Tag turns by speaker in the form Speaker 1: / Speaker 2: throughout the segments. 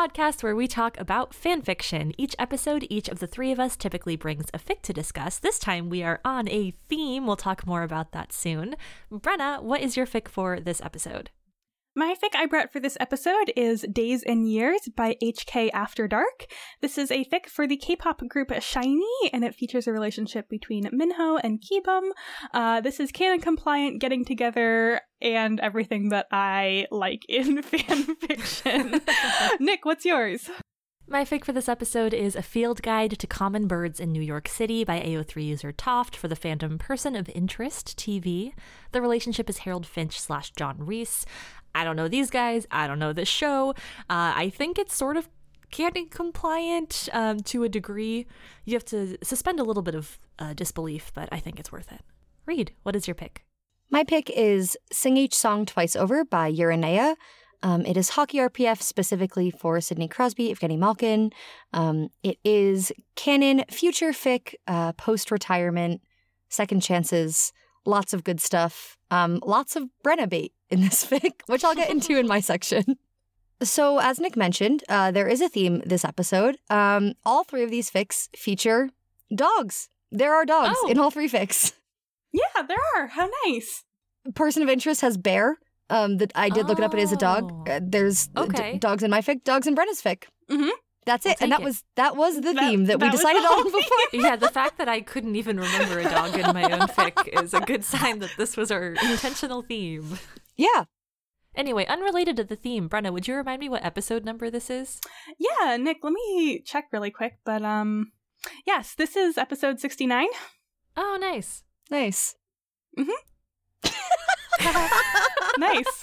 Speaker 1: podcast where we talk about fan fiction. Each episode, each of the three of us typically brings a fic to discuss. This time we are on a theme. We'll talk more about that soon. Brenna, what is your fic for this episode?
Speaker 2: My fic I brought for this episode is Days and Years by HK After Dark. This is a fic for the K-pop group SHINee, and it features a relationship between Minho and Kibum. Uh, this is canon compliant, getting together, and everything that I like in fan fiction. Nick, what's yours?
Speaker 1: My fic for this episode is A Field Guide to Common Birds in New York City by AO3 user Toft for the fandom Person of Interest TV. The relationship is Harold Finch slash John Reese. I don't know these guys. I don't know this show. Uh, I think it's sort of canon compliant um, to a degree. You have to suspend a little bit of uh, disbelief, but I think it's worth it. Reed, what is your pick?
Speaker 3: My pick is Sing Each Song Twice Over by Uranea. Um, it is hockey RPF specifically for Sidney Crosby, Evgeny Malkin. Um, it is canon, future fic, uh, post retirement, second chances, lots of good stuff. Um, lots of Brenna bait in this fic, which I'll get into in my section. So, as Nick mentioned, uh, there is a theme this episode. Um, all three of these fics feature dogs. There are dogs
Speaker 2: Oh.
Speaker 3: in all three fics.
Speaker 2: Yeah, there are. How nice.
Speaker 3: Person of interest has bear. Um, that I did look it up. It is a dog.
Speaker 1: Oh.
Speaker 3: Uh, there's uh, d-
Speaker 1: Okay.
Speaker 3: dogs in my fic, dogs in Brenna's fic.
Speaker 2: Mhm.
Speaker 3: That's
Speaker 1: I'll
Speaker 3: it, and that
Speaker 1: it.
Speaker 3: was that was the
Speaker 2: That-
Speaker 3: theme that, we
Speaker 2: that was
Speaker 3: decided on before.
Speaker 1: yeah, the fact that I couldn't even remember a dog in my own fic is a good sign that this was our intentional theme.
Speaker 3: Yeah,
Speaker 1: Anyway, unrelated to the theme, Brenna, would you remind me what episode number this is?
Speaker 2: Yeah, Nick, let me check really quick. But um, yes, this is episode 69.
Speaker 1: Oh, nice.
Speaker 3: Nice. Mm-hmm.
Speaker 2: nice.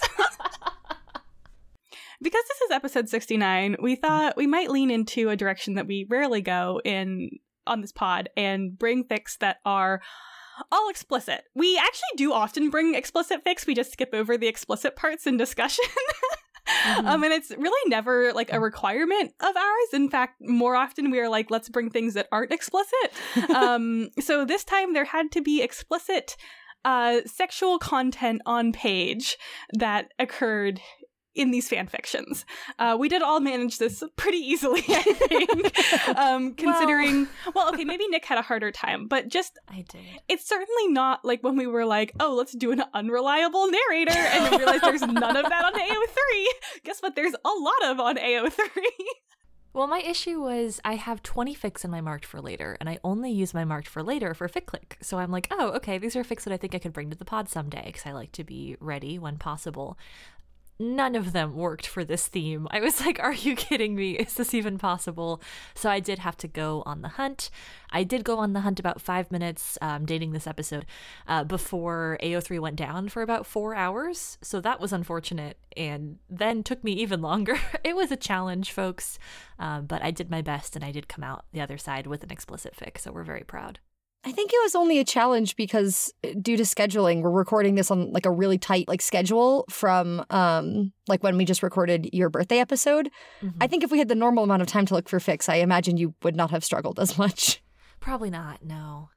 Speaker 2: because this is episode 69, we thought we might lean into a direction that we rarely go in on this pod and bring fics that are all explicit. We actually do often bring explicit fics, we just skip over the explicit parts in discussion. Um, and it's really never like a requirement of ours. In fact, more often we are like, let's bring things that aren't explicit. um, so this time there had to be explicit uh, sexual content on page that occurred in these fan fictions. Uh, we did all manage this pretty easily, I think, um, considering. Well, okay, maybe Nick had a harder time, but just
Speaker 1: I did.
Speaker 2: it's certainly not like when we were like, oh, let's do an unreliable narrator, and then realized there's none of that on AO3. Guess what? There's a lot of on AO3.
Speaker 1: Well, my issue was I have 20 fics in my marked for later, and I only use my marked for later for fic click. So I'm like, oh, okay, these are fics that I think I could bring to the pod someday because I like to be ready when possible. None of them worked for this theme. I was like, are you kidding me? Is this even possible? So I did have to go on the hunt. I did go on the hunt about five minutes, um, dating this episode, uh, before AO3 went down for about four hours. So that was unfortunate and then took me even longer. it was a challenge, folks, um, but I did my best and I did come out the other side with an explicit fic. So we're very proud.
Speaker 3: I think it was only a challenge because uh, due to scheduling, we're recording this on like a really tight like schedule from um like when we just recorded your birthday episode.
Speaker 1: Mhm.
Speaker 3: I think if we had the normal amount of time to look for fics, I imagine you would not have struggled as much.
Speaker 1: Probably not, no.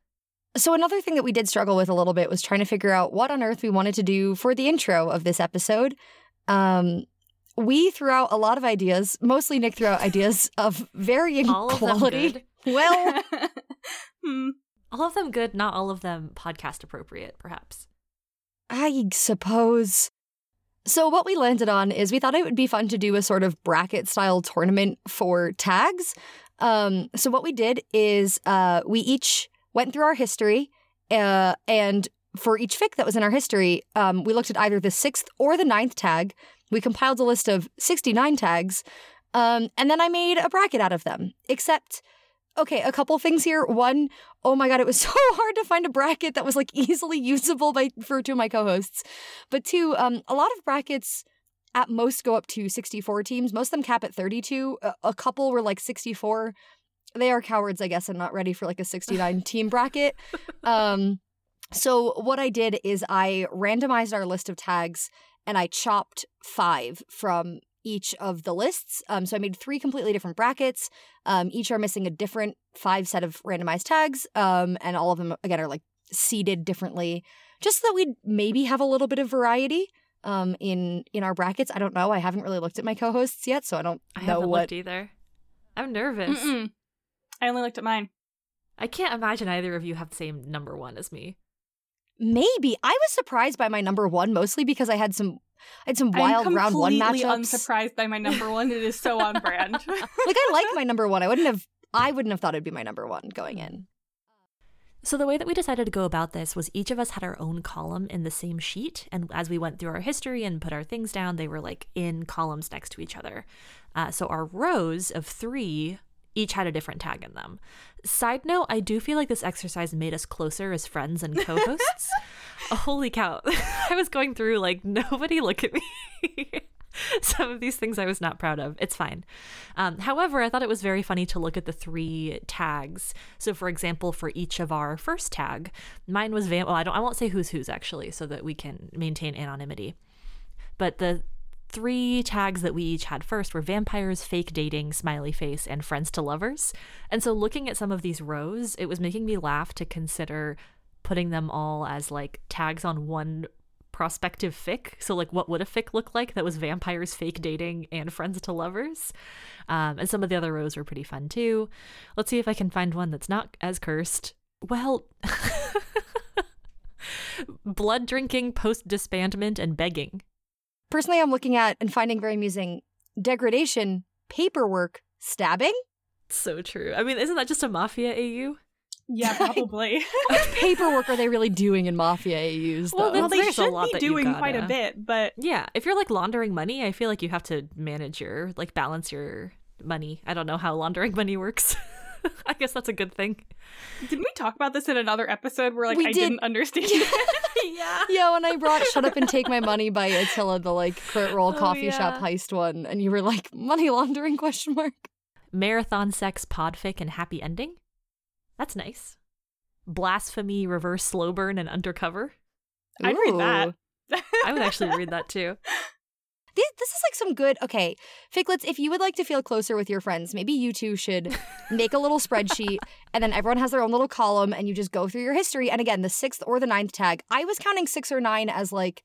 Speaker 3: So another thing that we did struggle with a little bit was trying to figure out what on earth we wanted to do for the intro of this episode. Um we threw out a lot of ideas, mostly Nick threw out ideas of varying
Speaker 1: All
Speaker 3: quality. Well,
Speaker 2: hmm.
Speaker 1: All of them good, not all of them podcast appropriate, perhaps.
Speaker 3: I suppose. So, what we landed on is we thought it would be fun to do a sort of bracket style tournament for tags. Um, so, what we did is uh, we each went through our history, uh, and for each fic that was in our history, um, we looked at either the sixth or the ninth tag. We compiled a list of 69 tags, um, and then I made a bracket out of them. Except, okay, a couple things here. One, oh my god, it was so hard to find a bracket that was like easily usable by for two of my co-hosts. But two, um, a lot of brackets at most go up to 64 teams. Most of them cap at 32. A, a couple were like 64. they are cowards, I guess, and not ready for like a 69 team bracket. Um, so what I did is I randomized our list of tags and I chopped five from each of the lists. Um, so I made three completely different brackets. Um, each are missing a different five set of randomized tags, um, and all of them again are like seeded differently, just so that we'd maybe have a little bit of variety um, in in our brackets. I don't know. I haven't really looked at my co-hosts yet, so I don't
Speaker 1: I
Speaker 3: know
Speaker 1: haven't
Speaker 3: what.
Speaker 1: looked either. I'm nervous.
Speaker 2: Mm-mm. I only looked at mine.
Speaker 1: I can't imagine either of you have the same number one as me.
Speaker 3: Maybe I was surprised by my number one, mostly because I had some I had some wild
Speaker 2: I'm
Speaker 3: round one matchups.
Speaker 2: completely
Speaker 3: matchups.
Speaker 2: unsurprised by my number one. It is so on brand.
Speaker 3: like I like my number one. I wouldn't have. I wouldn't have thought it'd be my number one going in.
Speaker 1: So the way that we decided to go about this was each of us had our own column in the same sheet, and as we went through our history and put our things down, they were like in columns next to each other. Uh, so our rows of three each had a different tag in them. Side note, I do feel like this exercise made us closer as friends and co-hosts. Holy cow! I was going through like nobody look at me. Some of these things I was not proud of. It's fine. Um, however, I thought it was very funny to look at the three tags. So, for example, for each of our first tag, mine was. Well, I don't. I won't say who's who's actually, so that we can maintain anonymity. But the three tags that we each had first were vampires, fake dating, smiley face, and friends to lovers. And so, looking at some of these rows, it was making me laugh to consider putting them all as like tags on one prospective fic. So, like, what would a fic look like that was vampires, fake dating, and friends to lovers? Um, and some of the other rows were pretty fun too. Let's see if I can find one that's not as cursed. Well, blood drinking, post disbandment, and begging.
Speaker 3: Personally, I'm looking at and finding very amusing degradation, paperwork, stabbing.
Speaker 1: So true. I mean, isn't that just a mafia AU?
Speaker 2: yeah, probably.
Speaker 3: What paperwork are they really doing in mafia AUs? Though?
Speaker 1: Well,
Speaker 2: well, they
Speaker 1: There's a
Speaker 2: should
Speaker 1: lot
Speaker 2: be
Speaker 1: that you
Speaker 2: doing quite a bit, but
Speaker 1: Yeah, if you're like laundering money, I feel like you have to manage your like balance your money. I don't know how laundering money works. I guess that's a good thing.
Speaker 2: didn't we talk about this in another episode where like
Speaker 3: We
Speaker 2: I
Speaker 3: did.
Speaker 2: didn't understand?
Speaker 1: yeah.
Speaker 3: yeah, Yeah, when I brought "Shut Up and Take My Money" by Attila, the like crit role
Speaker 1: Oh,
Speaker 3: coffee shop heist one, and you were like, "Money laundering?" Question mark.
Speaker 1: Marathon sex, podfic, and happy ending. That's nice. Blasphemy, reverse slow burn, and undercover.
Speaker 2: I'd read that.
Speaker 1: I would actually read that too.
Speaker 3: This, this is like some good. Okay, Ficklets, if you would like to feel closer with your friends, maybe you two should make a little spreadsheet and then everyone has their own little column and you just go through your history. And again, the sixth or the ninth tag, I was counting six or nine as like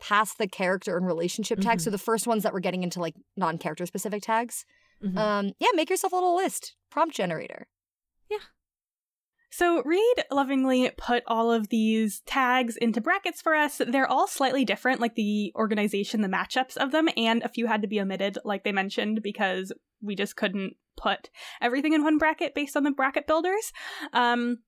Speaker 3: past the character and relationship tags.
Speaker 1: Mhm.
Speaker 3: So the first ones that were getting into like non character specific tags.
Speaker 1: Mhm.
Speaker 3: Um, yeah, make yourself a little list. Prompt generator.
Speaker 2: So Reed lovingly put all of these tags into brackets for us. They're all slightly different, like the organization, the matchups of them, and a few had to be omitted, like they mentioned, because we just couldn't put everything in one bracket based on the bracket builders. Um,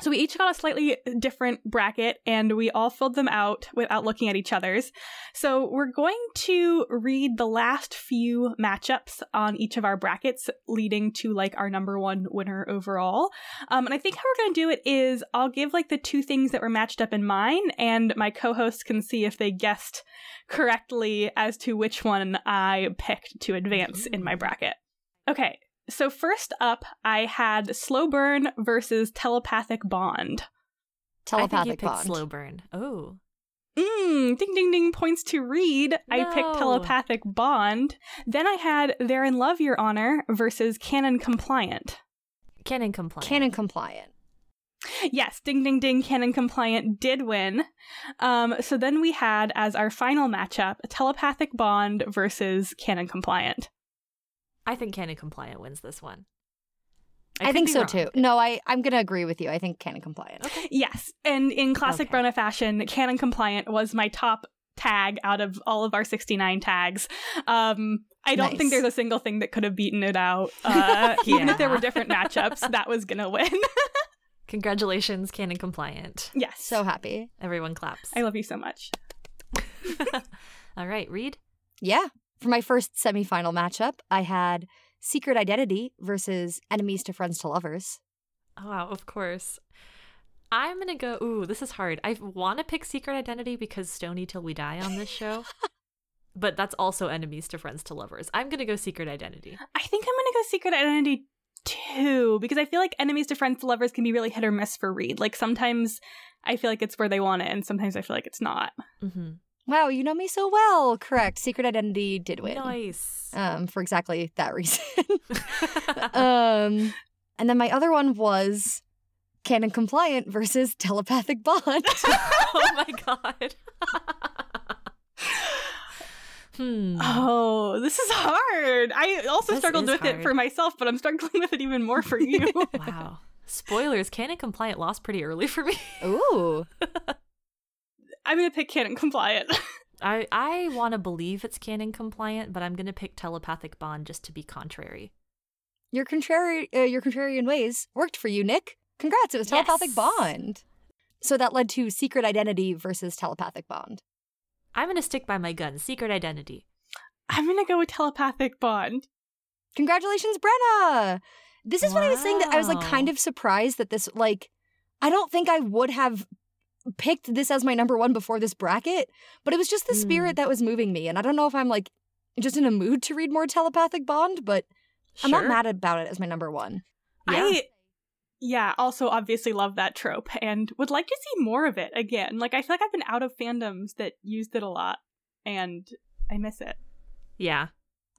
Speaker 2: so we each got a slightly different bracket and we all filled them out without looking at each other's. So we're going to read the last few matchups on each of our brackets, leading to like our number one winner overall. Um, and I think how we're going to do it is I'll give like the two things that were matched up in mine, and my co hosts can see if they guessed correctly as to which one I picked to advance in my bracket. Okay, so first up, I had Slow Burn versus Telepathic Bond.
Speaker 1: Telepathic I think you picked
Speaker 3: bond.
Speaker 1: slow burn. Oh.
Speaker 2: Mmm, ding ding ding points to Reed. I picked Telepathic Bond. Then I had They're in Love, Your Honor versus Canon Compliant.
Speaker 1: Canon compliant.
Speaker 3: Canon compliant.
Speaker 2: Yes, ding ding ding, canon compliant did win. Um, so then we had as our final matchup telepathic bond versus canon compliant.
Speaker 1: I think canon compliant wins this one.
Speaker 3: I,
Speaker 1: could
Speaker 3: think so
Speaker 1: wrong.
Speaker 3: too. No, I, I'm going to agree with you. I think canon compliant.
Speaker 1: Okay.
Speaker 2: Yes, and in classic
Speaker 1: Okay.
Speaker 2: Brenna fashion, canon compliant was my top tag out of all of our 69 tags. Um, I don't
Speaker 3: Nice.
Speaker 2: think there's a single thing that could have beaten it out. Uh, Even if there were different matchups, that was gonna win.
Speaker 1: Congratulations, canon compliant.
Speaker 2: yes.
Speaker 3: So happy.
Speaker 1: Everyone claps.
Speaker 2: I love you so much.
Speaker 1: All right, Reed.
Speaker 3: Yeah. For my first semifinal matchup, I had Secret Identity versus Enemies to Friends to Lovers.
Speaker 1: Oh, wow, of course. I'm gonna go. Ooh, this is hard. I want to pick Secret Identity because Stony till we die on this show, but that's also enemies to friends to lovers. I'm gonna go Secret Identity.
Speaker 2: I think I'm gonna go secret identity too because I feel like enemies to friends to lovers can be really hit or miss for Reed. Like sometimes I feel like it's where they want it, and sometimes I feel like it's not.
Speaker 1: Mm-hmm.
Speaker 3: Wow, you know me so well. Correct. Secret Identity did win.
Speaker 1: Nice.
Speaker 3: Um, for exactly that reason. um, and then my other one was canon compliant versus telepathic bond.
Speaker 1: oh my god. hmm.
Speaker 2: Oh, this is hard. I also
Speaker 1: This
Speaker 2: struggled
Speaker 1: is
Speaker 2: with it for myself, but I'm struggling with it even more for you.
Speaker 1: Wow. Spoilers, canon compliant lost pretty early for me.
Speaker 3: Ooh.
Speaker 2: I'm gonna pick canon compliant.
Speaker 1: I I want to believe it's canon compliant, but I'm going to pick telepathic bond just to be contrary.
Speaker 3: Your contrary uh, your contrarian ways worked for you, Nick. Congrats, it was telepathic
Speaker 1: Yes.
Speaker 3: bond. So that led to secret identity versus telepathic bond.
Speaker 1: I'm going to stick by my gun, secret identity.
Speaker 2: I'm gonna go with telepathic bond.
Speaker 3: Congratulations, Brenna! This is what I was saying that I was like kind of surprised that this like I don't think I would have picked this as my number one before this bracket, but it was just the
Speaker 1: Hmm.
Speaker 3: spirit that was moving me. And I don't know if I'm like just in a mood to read more telepathic bond, but I'm not mad about it as my number one.
Speaker 1: Yeah.
Speaker 2: I yeah, also obviously love that trope and would like to see more of it again. Like I feel like I've been out of fandoms that used it a lot and I miss it.
Speaker 1: Yeah.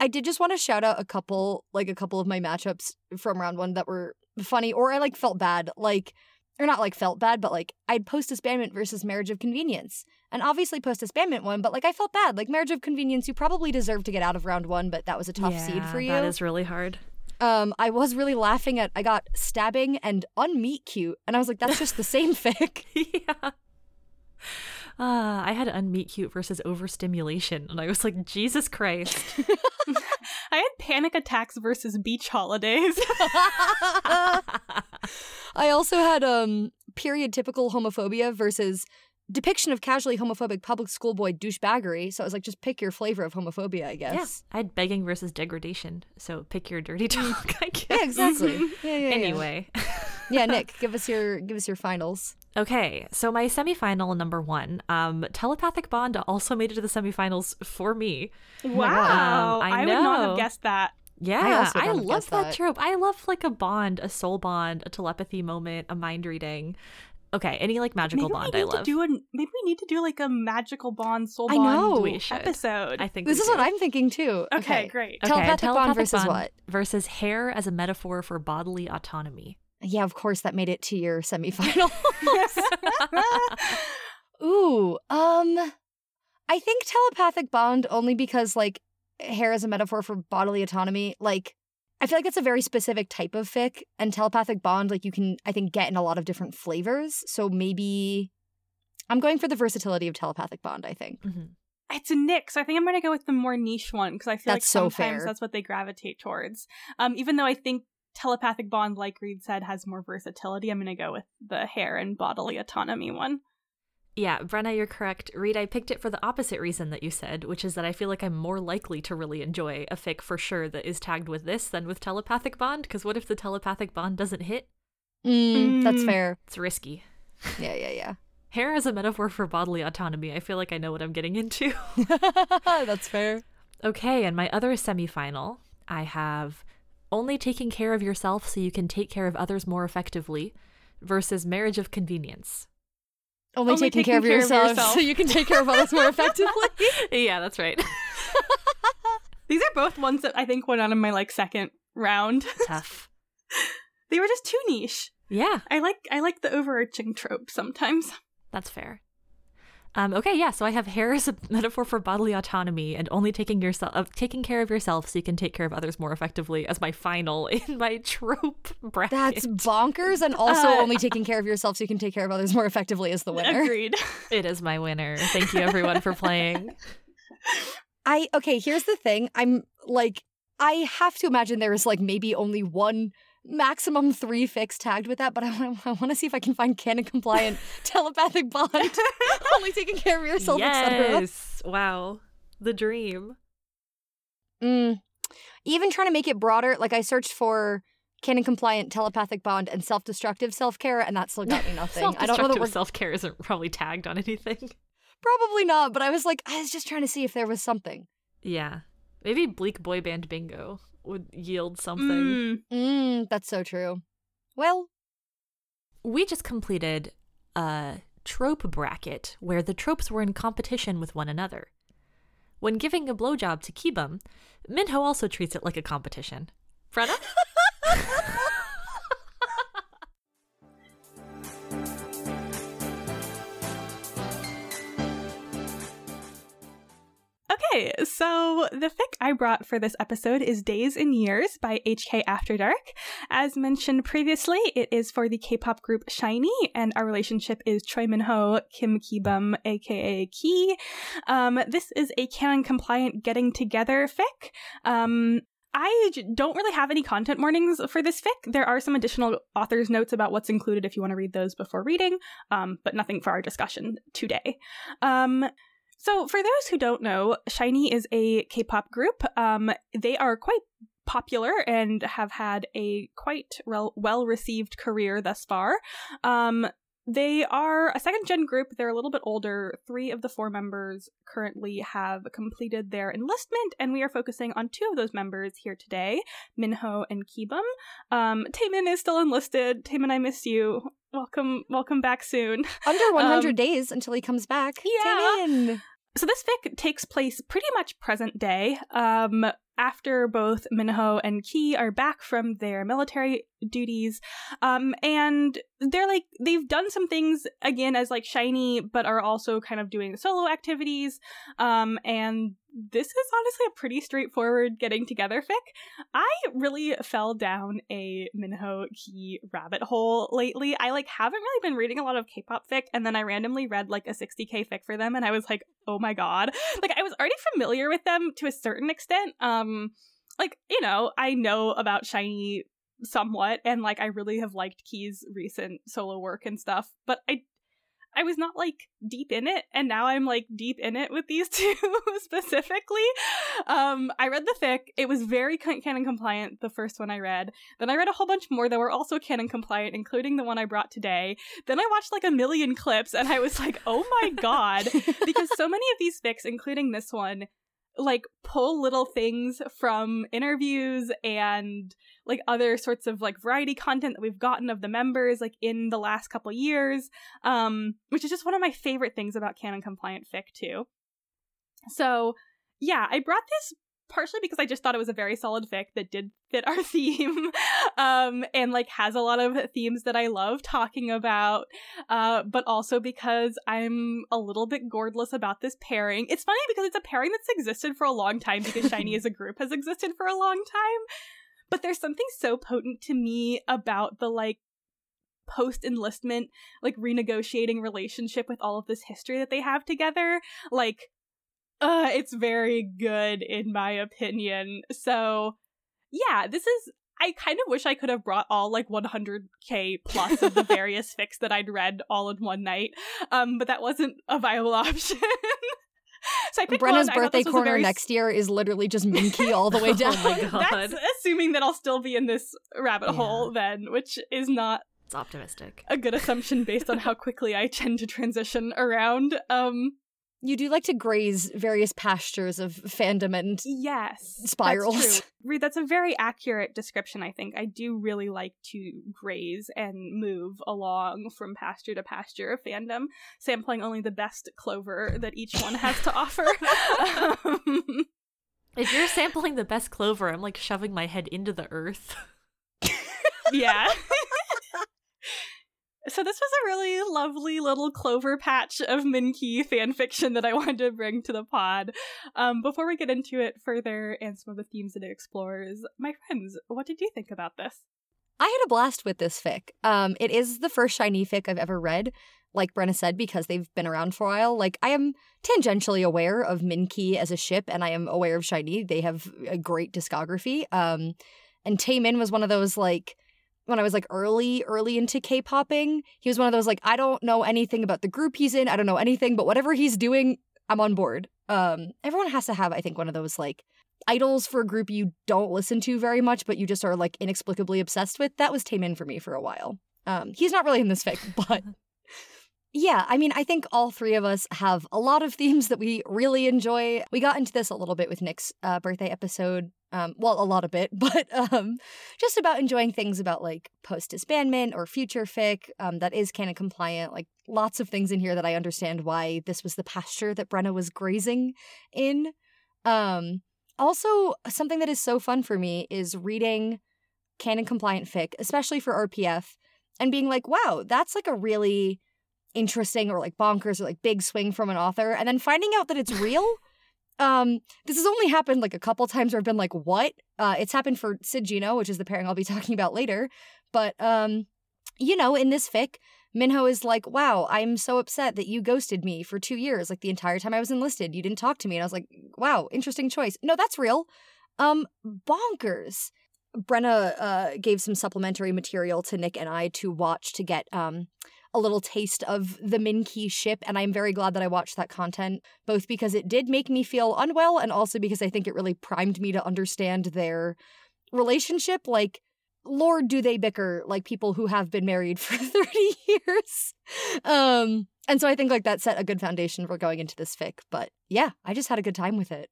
Speaker 3: I did just want to shout out a couple, like a couple of my matchups from round one that were funny, or I like felt bad, like, or not like felt bad, but like I'd post disbandment versus marriage of convenience, and obviously post disbandment won, but like I felt bad, like marriage of convenience, you probably deserved to get out of round one, but that was a tough seed for you.
Speaker 1: That is really hard.
Speaker 3: Um, I was really laughing at I got stabbing and unmeet cute, and I was like, that's just the same fic.
Speaker 1: yeah. Uh, I had unmeet cute versus overstimulation, and I was like, Jesus Christ.
Speaker 2: I had panic attacks versus beach holidays.
Speaker 3: I also had um period typical homophobia versus depiction of casually homophobic public schoolboy douchebaggery. So I was like, just pick your flavor of homophobia, I guess.
Speaker 1: yeah.
Speaker 3: guess.
Speaker 1: I had begging versus degradation, so pick your dirty talk, I guess.
Speaker 3: Yeah, exactly. yeah, yeah, yeah.
Speaker 1: Anyway.
Speaker 3: yeah, Nick, give us your give us your finals.
Speaker 1: Okay, so my semifinal number one, um, telepathic bond also made it to the semifinals for me.
Speaker 2: wow.
Speaker 1: Um, I
Speaker 2: I, would not have guessed that.
Speaker 1: Yeah,
Speaker 3: also
Speaker 1: I, love that,
Speaker 3: that.
Speaker 1: trope. I love like a bond, a soul bond, a telepathy moment, a mind reading. Okay, any like magical
Speaker 2: maybe
Speaker 1: bond
Speaker 2: we
Speaker 1: I love.
Speaker 2: to do an maybe we need to do like a magical bond soul bond I
Speaker 3: know.
Speaker 1: We should.
Speaker 2: episode.
Speaker 1: I think
Speaker 3: This
Speaker 1: we
Speaker 3: is what. I'm thinking too.
Speaker 2: okay, great.
Speaker 1: Okay,
Speaker 3: Telepathic bond versus what?
Speaker 1: Versus hair as a metaphor for bodily autonomy.
Speaker 3: Yeah, of course that made it to your semifinal. Yes. Ooh, um I think telepathic bond only because like hair as a metaphor for bodily autonomy. Like I feel like it's a very specific type of fic and telepathic bond like you can I think get in a lot of different flavors. So maybe I'm going for the versatility of telepathic bond, I think.
Speaker 1: Mhm.
Speaker 2: It's a Nick, so I think I'm gonna go with the more niche one because I feel
Speaker 3: That's
Speaker 2: like
Speaker 3: so
Speaker 2: sometimes
Speaker 3: fair.
Speaker 2: that's what they gravitate towards. Um, even though I think telepathic bond, like Reed said, has more versatility, I'm gonna go with the hair and bodily autonomy one.
Speaker 1: Yeah, Brenna, you're correct. Reed, I picked it for the opposite reason that you said, which is that I feel like I'm more likely to really enjoy a fic for sure that is tagged with this than with telepathic bond. Because what if the telepathic bond doesn't hit?
Speaker 3: Mm, That's
Speaker 2: Mm.
Speaker 3: fair.
Speaker 1: It's risky.
Speaker 3: Yeah, yeah, yeah.
Speaker 1: Hair as a metaphor for bodily autonomy. I feel like I know what I'm getting into.
Speaker 3: That's fair.
Speaker 1: okay, and my other semifinal, I have only taking care of yourself so you can take care of others more effectively versus marriage of convenience.
Speaker 3: Only,
Speaker 2: Only
Speaker 3: taking, care, of,
Speaker 2: taking care of
Speaker 3: yourself
Speaker 2: yourself.
Speaker 3: so you can take care of others more effectively.
Speaker 1: yeah, that's right.
Speaker 2: These are both ones that I think went out in my like second round.
Speaker 1: Tough.
Speaker 2: they were just too niche.
Speaker 1: Yeah,
Speaker 2: I like I like the overarching trope sometimes.
Speaker 1: That's fair. Um, okay, yeah. So I have hair as a metaphor for bodily autonomy and only taking yourself, of taking care of yourself so you can take care of others more effectively as my final in my trope bracket.
Speaker 3: That's bonkers. And also
Speaker 2: Uh,
Speaker 3: only taking care of yourself so you can take care of others more effectively is the winner.
Speaker 2: Agreed.
Speaker 1: it is my winner. Thank you everyone for playing.
Speaker 3: I okay, here's the thing. I'm like I have to imagine there is like maybe only one maximum three fics tagged with that, but I want I want to see if I can find canon compliant telepathic bond. only taking care of yourself, etc.
Speaker 1: yes. Wow. The dream.
Speaker 3: Mm. Even trying to make it broader, like I searched for canon compliant telepathic bond and self destructive self care, and that still got me nothing. I don't know that
Speaker 1: self care isn't probably tagged on anything.
Speaker 3: probably not, but I was like, I was just trying to see if there was something.
Speaker 1: Yeah. Maybe Bleak Boy Band Bingo would yield something.
Speaker 2: Mm.
Speaker 3: Mm, that's so true. Well,
Speaker 1: We just completed a trope bracket where the tropes were in competition with one another. When giving a blowjob to Kibum, Minho also treats it like a competition. Freda?
Speaker 2: Okay, so the fic I brought for this episode is Days and Years by HK After Dark. As mentioned previously, it is for the K-pop group SHINee, and our relationship is Choi Min-ho, Kim Ki-bum, aka Ki. Um, this is a canon-compliant getting together fic. Um, I don't really have any content warnings for this fic. There are some additional author's notes about what's included if you want to read those before reading, um, but nothing for our discussion today. Um, so, for those who don't know, SHINee is a K pop group. Um, they are quite popular and have had a quite well received career thus far. Um, they are a second gen group. They're a little bit older. Three of the four members currently have completed their enlistment, and we are focusing on two of those members here today Minho and Kibum. Um, Taemin is still enlisted. Taemin, I miss you. Welcome, welcome back soon.
Speaker 3: under 100
Speaker 2: Um,
Speaker 3: days until he comes back.
Speaker 2: yeah.
Speaker 3: Taemin.
Speaker 2: So this fic takes place pretty much present day. Um, after both Minho and Ki are back from their military duties, um, and they're like they've done some things again as like SHINee, but are also kind of doing solo activities. Um, and this is honestly a pretty straightforward getting together fic. I really fell down a Minho Ki rabbit hole lately. I like haven't really been reading a lot of K-pop fic, and then I randomly read like a 60k fic for them, and I was like, oh my god! Like I was already familiar with them to a certain extent. Um, like you know, I know about SHINee somewhat, and like I really have liked Key's recent solo work and stuff, but I I was not like deep in it, and now I'm like deep in it with these two specifically. Um, I read the fic; it was very canon compliant. The first one I read, then I read a whole bunch more that were also canon compliant, including the one I brought today. Then I watched like a million clips, and I was like, "Oh my god!" because so many of these fics, including this one, like pull little things from interviews and like other sorts of like variety content that we've gotten of the members like in the last couple years um which is just one of my favorite things about canon compliant fic too. So yeah i brought this partially because i just thought it was a very solid fic that did fit our theme um and like has a lot of themes that i love talking about uh but also because i'm a little bit gourdless about this pairing. It's funny because it's a pairing that's existed for a long time because SHINee as a group has existed for a long time but there's something so potent to me about the like post enlistment like renegotiating relationship with all of this history that they have together. Like uh it's very good in my opinion. So yeah this is I kind of wish I could have brought all like 100k plus of the various fics that I'd read all in one night, um, but that wasn't a viable option. so I picked
Speaker 3: Brenna's
Speaker 2: one.
Speaker 3: Birthday
Speaker 2: this
Speaker 3: corner
Speaker 2: very
Speaker 3: next year is literally just Minky all the way
Speaker 1: Oh
Speaker 3: down.
Speaker 1: my God.
Speaker 2: That's assuming that I'll still be in this rabbit
Speaker 1: Yeah.
Speaker 2: hole then, which is not
Speaker 1: It's optimistic.
Speaker 2: a good assumption based on how quickly I tend to transition around. Um
Speaker 3: You do like to graze various pastures of fandom and
Speaker 2: yes.
Speaker 3: Spirals.
Speaker 2: That's, true. Re- that's a very accurate description, I think. I do really like to graze and move along from pasture to pasture of fandom, sampling only the best clover that each one has to offer. um,
Speaker 1: If you're sampling the best clover, I'm like shoving my head into the earth.
Speaker 2: yeah. So this was a really lovely little clover patch of Minky fan fiction that I wanted to bring to the pod. Um, before we get into it further and some of the themes that it explores, my friends, what did you think about this?
Speaker 3: I had a blast with this fic. Um, it is the first SHINee fic I've ever read, like Brenna said, because they've been around for a while. Like I am tangentially aware of Minky as a ship, and I am aware of SHINee. They have a great discography. Um, and Taemin was one of those like when I was like early, early into K-popping. He was one of those like I don't know anything about the group he's in. I don't know anything, but whatever he's doing, I'm on board. Um, everyone has to have, I think, one of those like idols for a group you don't listen to very much, but you just are like inexplicably obsessed with. That was Taemin for me for a while. Um, he's not really in this fic, but yeah, I mean, I think all three of us have a lot of themes that we really enjoy. We got into this a little bit with Nick's uh, birthday episode. Um, well, a lot of it, but um, just about enjoying things about like post disbandment or future fic um, that is canon compliant. Like lots of things in here that I understand why this was the pasture that Brenna was grazing in. Um, also, something that is so fun for me is reading canon compliant fic, especially for RPF, and being like, wow, that's like a really interesting or like bonkers or like big swing from an author and then finding out that it's real um this has only happened like a couple times where i've been like what? Uh it's happened for sid geno which is the pairing i'll be talking about later but um you know in this fic minho is like wow i'm so upset that you ghosted me for two years like the entire time i was enlisted. You didn't talk to me. And i was like wow interesting choice. No that's real. Um bonkers. Brenna uh gave some supplementary material to nick and i to watch to get um a little taste of the Min-Ki ship, and I'm very glad that I watched that content, both because it did make me feel unwell and also because I think it really primed me to understand their relationship. Like, Lord, do they bicker like people who have been married for 30 years? Um, and so I think like that set a good foundation for going into this fic. But yeah, I just had a good time with it.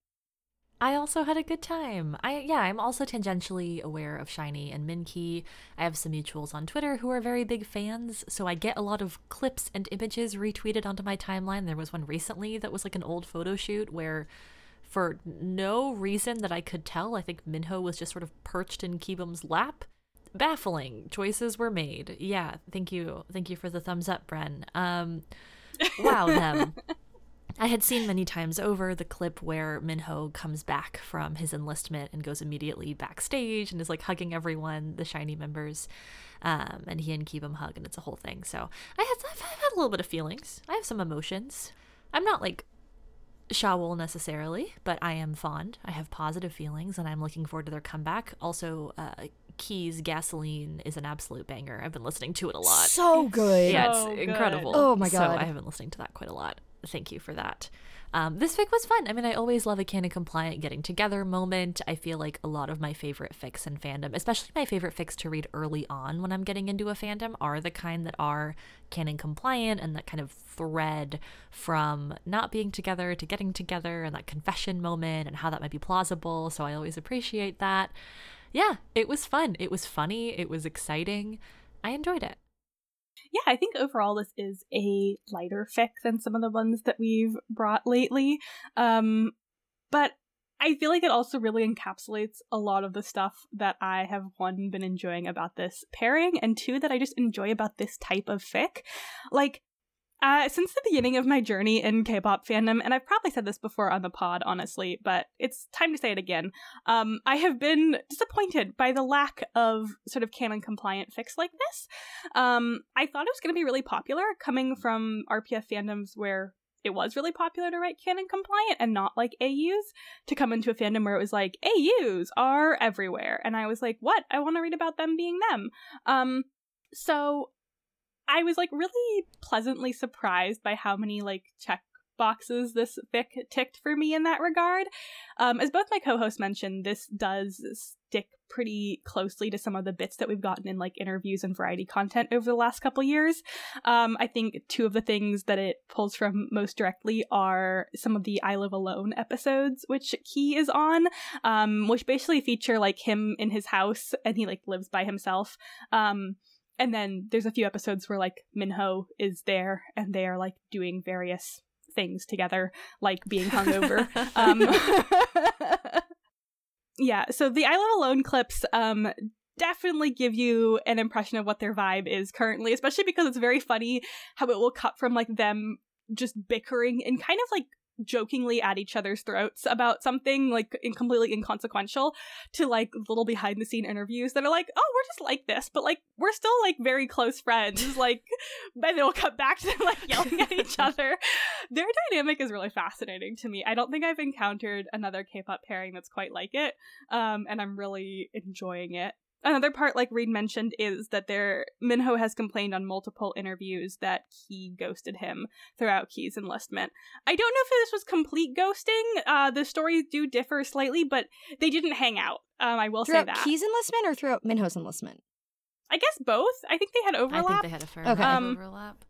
Speaker 1: I also had a good time. I yeah, I'm also tangentially aware of SHINee and Min-Ki. I have some mutuals on Twitter who are very big fans, so I get a lot of clips and images retweeted onto my timeline. There was one recently that was like an old photo shoot where for no reason that I could tell, I think Minho was just sort of perched in Kibum's lap. Baffling choices were made. Yeah, thank you. Thank you for the thumbs up, Bren. Um wow them. I had seen many times over the clip where Minho comes back from his enlistment and goes immediately backstage and is like hugging everyone, the SHINee members, um, and he and Kibum hug, and it's a whole thing. So I had, I've had a little bit of feelings. I have some emotions. I'm not like Shawol necessarily, but I am fond. I have positive feelings, and I'm looking forward to their comeback. Also, uh, Key's Gasoline is an absolute banger. I've been listening to it a lot.
Speaker 3: So good.
Speaker 1: Yeah,
Speaker 2: So
Speaker 1: it's
Speaker 2: good.
Speaker 1: incredible.
Speaker 3: Oh my god.
Speaker 1: So
Speaker 3: God.
Speaker 1: I have been listening to that quite a lot. Thank you for that. Um, this fic was fun. I mean, I always love a canon compliant getting together moment. I feel like a lot of my favorite fics in fandom, especially my favorite fics to read early on when I'm getting into a fandom, are the kind that are canon compliant and that kind of thread from not being together to getting together and that confession moment and how that might be plausible. So I always appreciate that. Yeah, it was fun. It was funny. It was exciting. I enjoyed it.
Speaker 2: Yeah, I think overall this is a lighter fic than some of the ones that we've brought lately. Um, but I feel like it also really encapsulates a lot of the stuff that I have one been enjoying about this pairing, and two that I just enjoy about this type of fic. Like, uh, since the beginning of my journey in K-pop fandom, and I've probably said this before on the pod, honestly, but it's time to say it again. Um, I have been disappointed by the lack of sort of canon compliant fics like this. Um, I thought it was going to be really popular coming from RPF fandoms where it was really popular to write canon compliant and not like AUs to come into a fandom where it was like AUs are everywhere. And I was like, what? I want to read about them being them. Um, so I was like really pleasantly surprised by how many like check boxes this fic ticked for me in that regard. Um, as both my co-hosts mentioned, this does stick pretty closely to some of the bits that we've gotten in like interviews and variety content over the last couple years. Um, I think two of the things that it pulls from most directly are some of the I Live Alone episodes, which Key is on, um, which basically feature like him in his house and he like lives by himself. Um, and then there's a few episodes where like Minho is there and they are like doing various things together, like being hungover. um, yeah, so the I Love Alone clips um, definitely give you an impression of what their vibe is currently, especially because it's very funny how it will cut from like them just bickering and kind of like jokingly at each other's throats about something like in completely inconsequential to like little behind the scene interviews that are like oh we're just like this but like we're still like very close friends. Like and it'll cut back to them like yelling at each other. Their dynamic is really fascinating to me. I don't think i've encountered another k-pop pairing that's quite like it um and i'm really enjoying it Another part, like Reed mentioned, is that there Minho has complained on multiple interviews that Key ghosted him throughout Key's enlistment. I don't know if this was complete ghosting. Uh, the stories do differ slightly, but they didn't hang out. Um, I will say
Speaker 3: Throughout
Speaker 2: that.
Speaker 3: Key's enlistment or throughout Minho's enlistment?
Speaker 2: I guess both. I think they had overlap.
Speaker 1: I think they had a fair
Speaker 3: Okay.
Speaker 2: Um,
Speaker 1: overlap.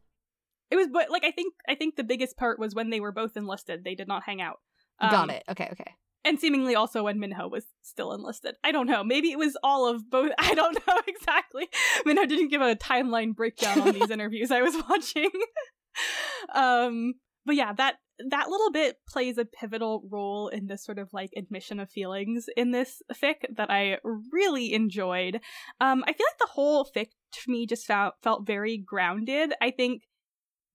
Speaker 2: It was, but like I think I think the biggest part was when they were both enlisted. They did not hang out. Um,
Speaker 3: Got it. Okay, okay.
Speaker 2: And seemingly also when Minho was still enlisted. I don't know. Maybe it was all of both. I don't know exactly. Minho didn't give a timeline breakdown on these interviews I was watching. um, but yeah, that that little bit plays a pivotal role in this sort of like admission of feelings in this fic that I really enjoyed. Um, I feel like the whole fic to me just felt felt very grounded. I think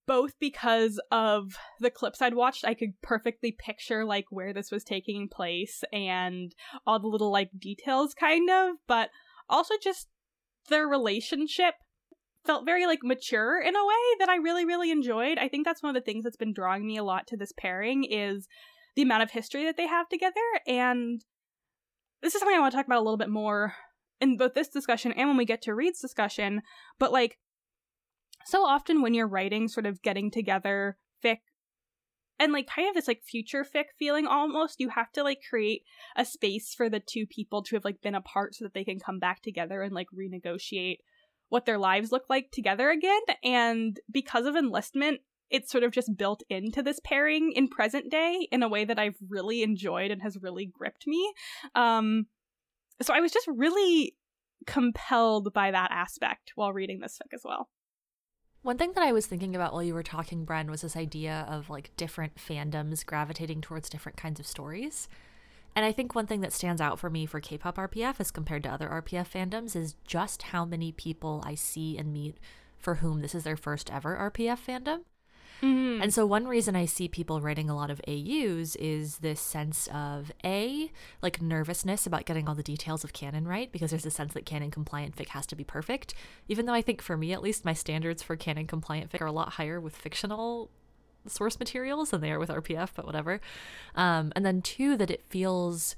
Speaker 2: both because of the clips I'd watched, I could perfectly picture like where this was taking place and all the little like details kind of, but also just their relationship felt very like mature in a way that I really really enjoyed. I think that's one of the things that's been drawing me a lot to this pairing is the amount of history that they have together and this is something I want to talk about a little bit more in both this discussion and when we get to Reed's discussion, but like so often when you're writing sort of getting together fic and like kind of this like future fic feeling almost you have to like create a space for the two people to have like been apart so that they can come back together and like renegotiate what their lives look like together again and because of enlistment it's sort of just built into this pairing in present day in a way that I've really enjoyed and has really gripped me. Um, so I was just really compelled by that aspect while reading this fic as well.
Speaker 1: One thing that I was thinking about while you were talking, Bren, was this idea of like different fandoms gravitating towards different kinds of stories. And I think one thing that stands out for me for K pop RPF as compared to other RPF fandoms is just how many people I see and meet for whom this is their first ever RPF fandom. Mm-hmm. And so, one reason I see people writing a lot of AUs is this sense of A, like nervousness about getting all the details of canon right, because there's a sense that canon compliant fic has to be perfect. Even though I think for me, at least, my standards for canon compliant fic are a lot higher with fictional source materials than they are with RPF, but whatever. Um, and then two, that it feels.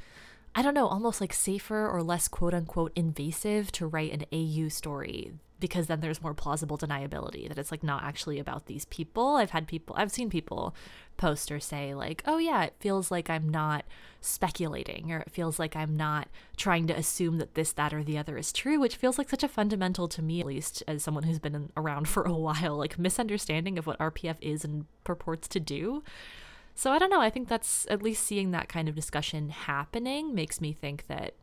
Speaker 1: I don't know, almost like safer or less quote unquote invasive to write an AU story because then there's more plausible deniability that it's like not actually about these people. I've had people, I've seen people post or say, like, oh yeah, it feels like I'm not speculating or it feels like I'm not trying to assume that this, that, or the other is true, which feels like such a fundamental to me, at least as someone who's been around for a while, like misunderstanding of what RPF is and purports to do. So I don't know. I think that's at least seeing that kind of discussion happening makes me think that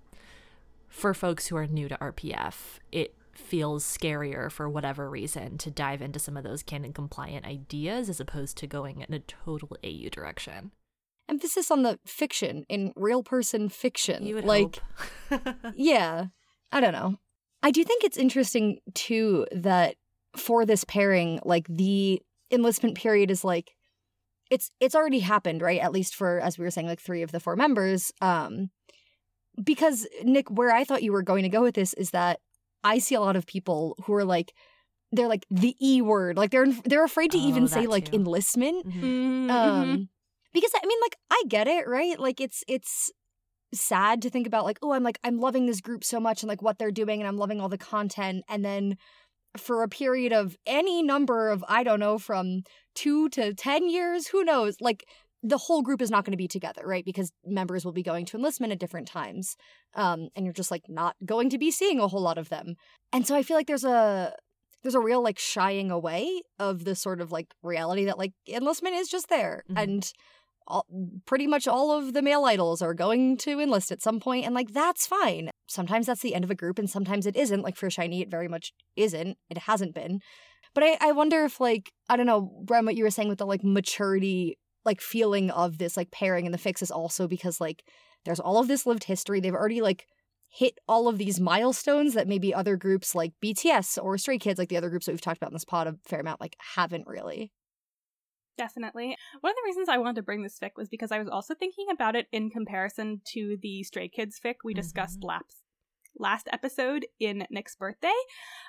Speaker 1: for folks who are new to RPF, it feels scarier for whatever reason to dive into some of those canon compliant ideas as opposed to going in a total AU direction.
Speaker 3: Emphasis on the fiction in real person fiction.
Speaker 1: You would
Speaker 3: like Yeah. I don't know. I do think it's interesting too that for this pairing, like the enlistment period is like it's it's already happened, right? At least for as we were saying, like three of the four members. Um because Nick, where I thought you were going to go with this is that I see a lot of people who are like they're like the e word, like they're they're afraid to
Speaker 1: Oh,
Speaker 3: even say
Speaker 1: that
Speaker 3: like
Speaker 1: too.
Speaker 3: enlistment.
Speaker 1: Mhm.
Speaker 2: Mm-hmm.
Speaker 3: Um, because I mean, like I get it, right? Like it's it's sad to think about like oh i'm like i'm loving this group so much and like what they're doing and i'm loving all the content and then for a period of any number of i don't know from two to ten years who knows like the whole group is not going to be together right because members will be going to enlistment at different times um and you're just like not going to be seeing a whole lot of them. And so i feel like there's a there's a real like shying away of the sort of like reality that like enlistment is just there
Speaker 1: Mhm.
Speaker 3: and all, pretty much all of the male idols are going to enlist at some point and like that's fine. Sometimes that's the end of a group and sometimes it isn't. Like for SHINee it very much isn't. It hasn't been. But i, I wonder if like i don't know Bren, what you were saying with the like maturity like feeling of this like pairing and the fics is also because like there's all of this lived history they've already like hit all of these milestones that maybe other groups like bts or stray kids like the other groups that we've talked about in this pod a fair amount like haven't really
Speaker 2: Definitely. One of the reasons I wanted to bring this fic was because I was also thinking about it in comparison to the Stray Kids fic we discussed
Speaker 1: Mhm.
Speaker 2: last last episode in Nick's birthday.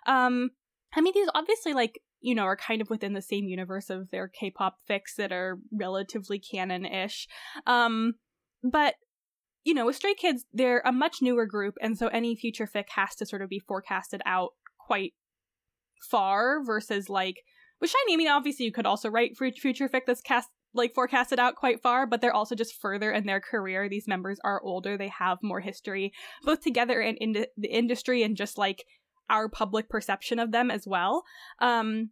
Speaker 2: Um, I mean, these obviously like you know are kind of within the same universe of their K-pop fics that are relatively canon-ish. Um, but you know, with Stray Kids, they're a much newer group, and so any future fic has to sort of be forecasted out quite far versus like with SHINee. I mean, obviously, you could also write future fic that's cast like forecasted out quite far, but they're also just further in their career. These members are older; they have more history, both together and in the industry, and just like our public perception of them as well. Um,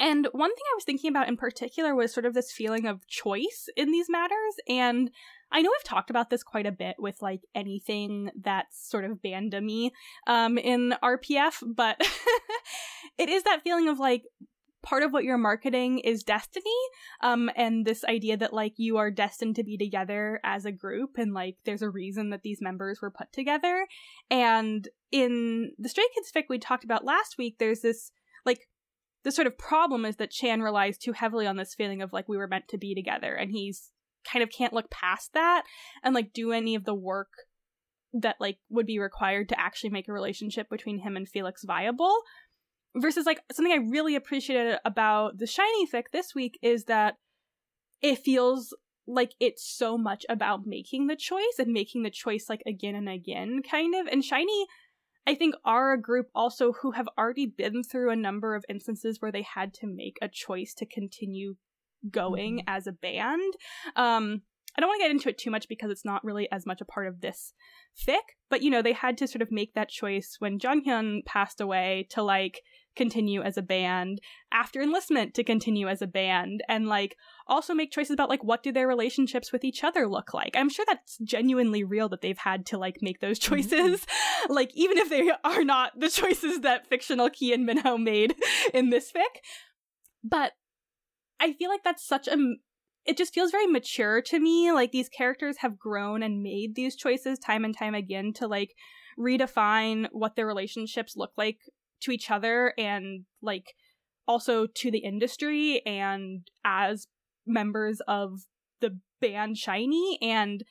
Speaker 2: And one thing I was thinking about in particular was sort of this feeling of choice in these matters. And I know we've talked about this quite a bit with like anything that's sort of bandamy um, in RPF, but it is that feeling of like part of what you're marketing is destiny um and this idea that like you are destined to be together as a group and like there's a reason that these members were put together. And in the stray kids fic we talked about last week there's this like the sort of problem is that chan relies too heavily on this feeling of like we were meant to be together and he's kind of can't look past that and like do any of the work that like would be required to actually make a relationship between him and felix viable versus like something I really appreciated about the SHINee fic this week is that it feels like it's so much about making the choice and making the choice like again and again kind of and SHINee I think are a group also who have already been through a number of instances where they had to make a choice to continue going mm-hmm. as a band. Um I don't want to get into it too much because it's not really as much a part of this fic, but you know, they had to sort of make that choice when Jonghyun passed away to like continue as a band, after enlistment to continue as a band, and like also make choices about like what do their relationships with each other look like. I'm sure that's genuinely real that they've had to like make those mm-hmm. choices. Mm-hmm. like even if they are not the choices that fictional Key and Minho made in this fic. But I feel like that's such a it just feels very mature to me. Like these characters have grown and made these choices time and time again to like redefine what their relationships look like to each other and like also to the industry and as members of the band SHINee. and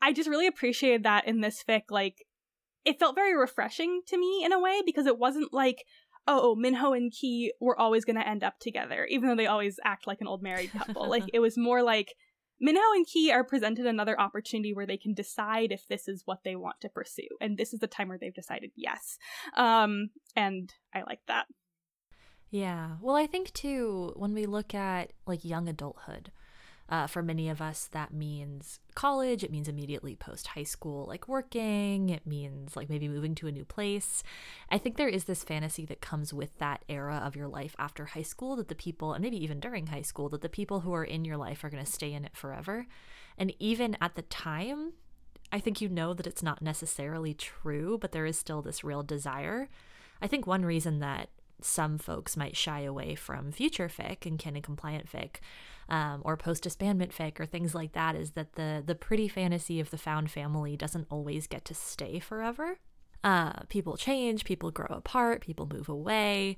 Speaker 2: I just really appreciated that in this fic like it felt very refreshing to me in a way because it wasn't like oh Minho and Key were always going to end up together even though they always act like an old married couple like it was more like Minho and Key are presented another opportunity where they can decide if this is what they want to pursue. And this is the time where they've decided yes. Um, and I like that.
Speaker 1: Yeah. Well, I think too, when we look at like young adulthood, uh, for many of us, that means college. It means immediately post high school, like working. It means like maybe moving to a new place. I think there is this fantasy that comes with that era of your life after high school that the people, and maybe even during high school, that the people who are in your life are going to stay in it forever. And even at the time, I think you know that it's not necessarily true, but there is still this real desire. I think one reason that some folks might shy away from future fic and canon compliant fic um, or post disbandment fic or things like that is that the the pretty fantasy of the found family doesn't always get to stay forever. Uh, people change, people grow apart, people move away.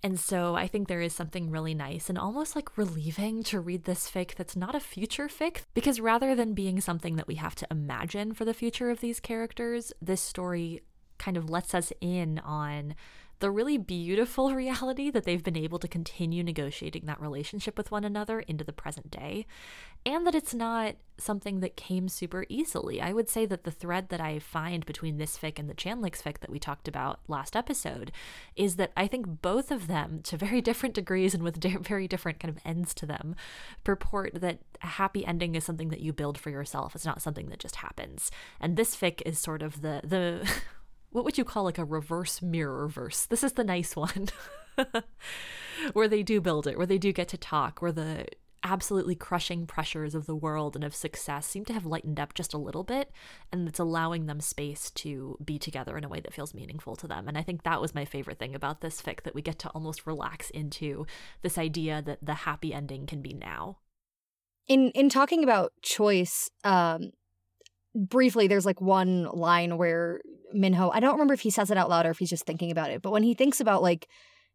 Speaker 1: And so I think there is something really nice and almost like relieving to read this fic that's not a future fic, because rather than being something that we have to imagine for the future of these characters, this story kind of lets us in on the really beautiful reality that they've been able to continue negotiating that relationship with one another into the present day, and that it's not something that came super easily. I would say that the thread that I find between this fic and the Chanlix fic that we talked about last episode is that I think both of them, to very different degrees and with very different kind of ends to them, purport that a happy ending is something that you build for yourself. It's not something that just happens. And this fic is sort of the the what would you call like a reverse mirror verse? This is the nice one. where they do build it, where they do get to talk, where the absolutely crushing pressures of the world and of success seem to have lightened up just a little bit and it's allowing them space to be together in a way that feels meaningful to them and i think that was my favorite thing about this fic that we get to almost relax into this idea that the happy ending can be now
Speaker 3: in in talking about choice um briefly there's like one line where Minho, I don't remember if he says it out loud or if he's just thinking about it, but when he thinks about like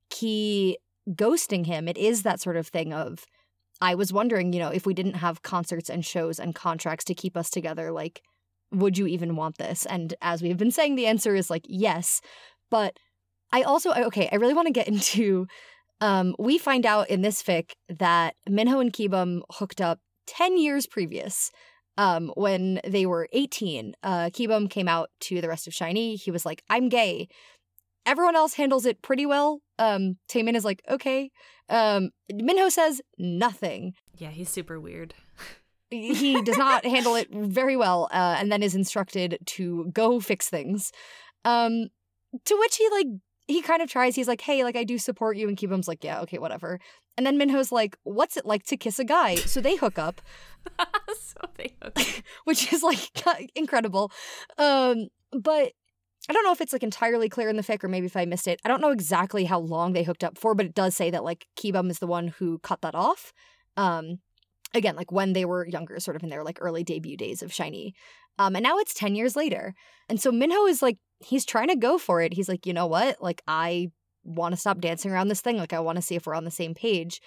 Speaker 3: Key ghosting him, it is that sort of thing of I was wondering, you know, if we didn't have concerts and shows and contracts to keep us together, like, would you even want this? And as we've been saying, the answer is like, yes. But I also, okay, I really want to get into. Um, we find out in this fic that Minho and Kibum hooked up 10 years previous um, when they were 18, uh, Kibum came out to the rest of SHINee. He was like, I'm gay. Everyone else handles it pretty well. Um, Taemin is like, okay. Um, Minho says nothing.
Speaker 1: Yeah, he's super weird.
Speaker 3: he does not handle it very well, uh, and then is instructed to go fix things. Um, to which he like he kind of tries. He's like, "Hey, like I do support you," and Kibum's like, "Yeah, okay, whatever." And then Minho's like, "What's it like to kiss a guy?" So they hook up,
Speaker 1: so they hook up.
Speaker 3: which is like incredible. Um, but I don't know if it's like entirely clear in the fic, or maybe if I missed it. I don't know exactly how long they hooked up for, but it does say that like Kibum is the one who cut that off. Um, again, like when they were younger, sort of in their like early debut days of SHINee. Um, and now it's 10 years later. And so Minho is like, he's trying to go for it. He's like, you know what? Like, I want to stop dancing around this thing. Like, I want to see if we're on the same page.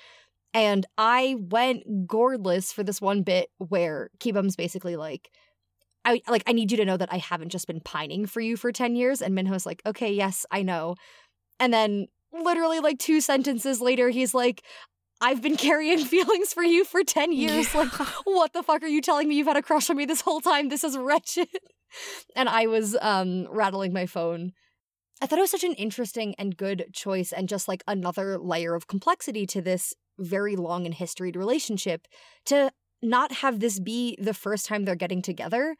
Speaker 3: And I went gourdless for this one bit where Kibum's basically like, I like I need you to know that I haven't just been pining for you for 10 years. And Minho's like, okay, yes, I know. And then literally like two sentences later, he's like, I've been carrying feelings for you for 10 years.
Speaker 1: Yeah.
Speaker 3: Like, what the fuck are you telling me you've had a crush on me this whole time? This is wretched. And I was um rattling my phone. I thought it was such an interesting and good choice and just like another layer of complexity to this very long and historied relationship to not have this be the first time they're getting together,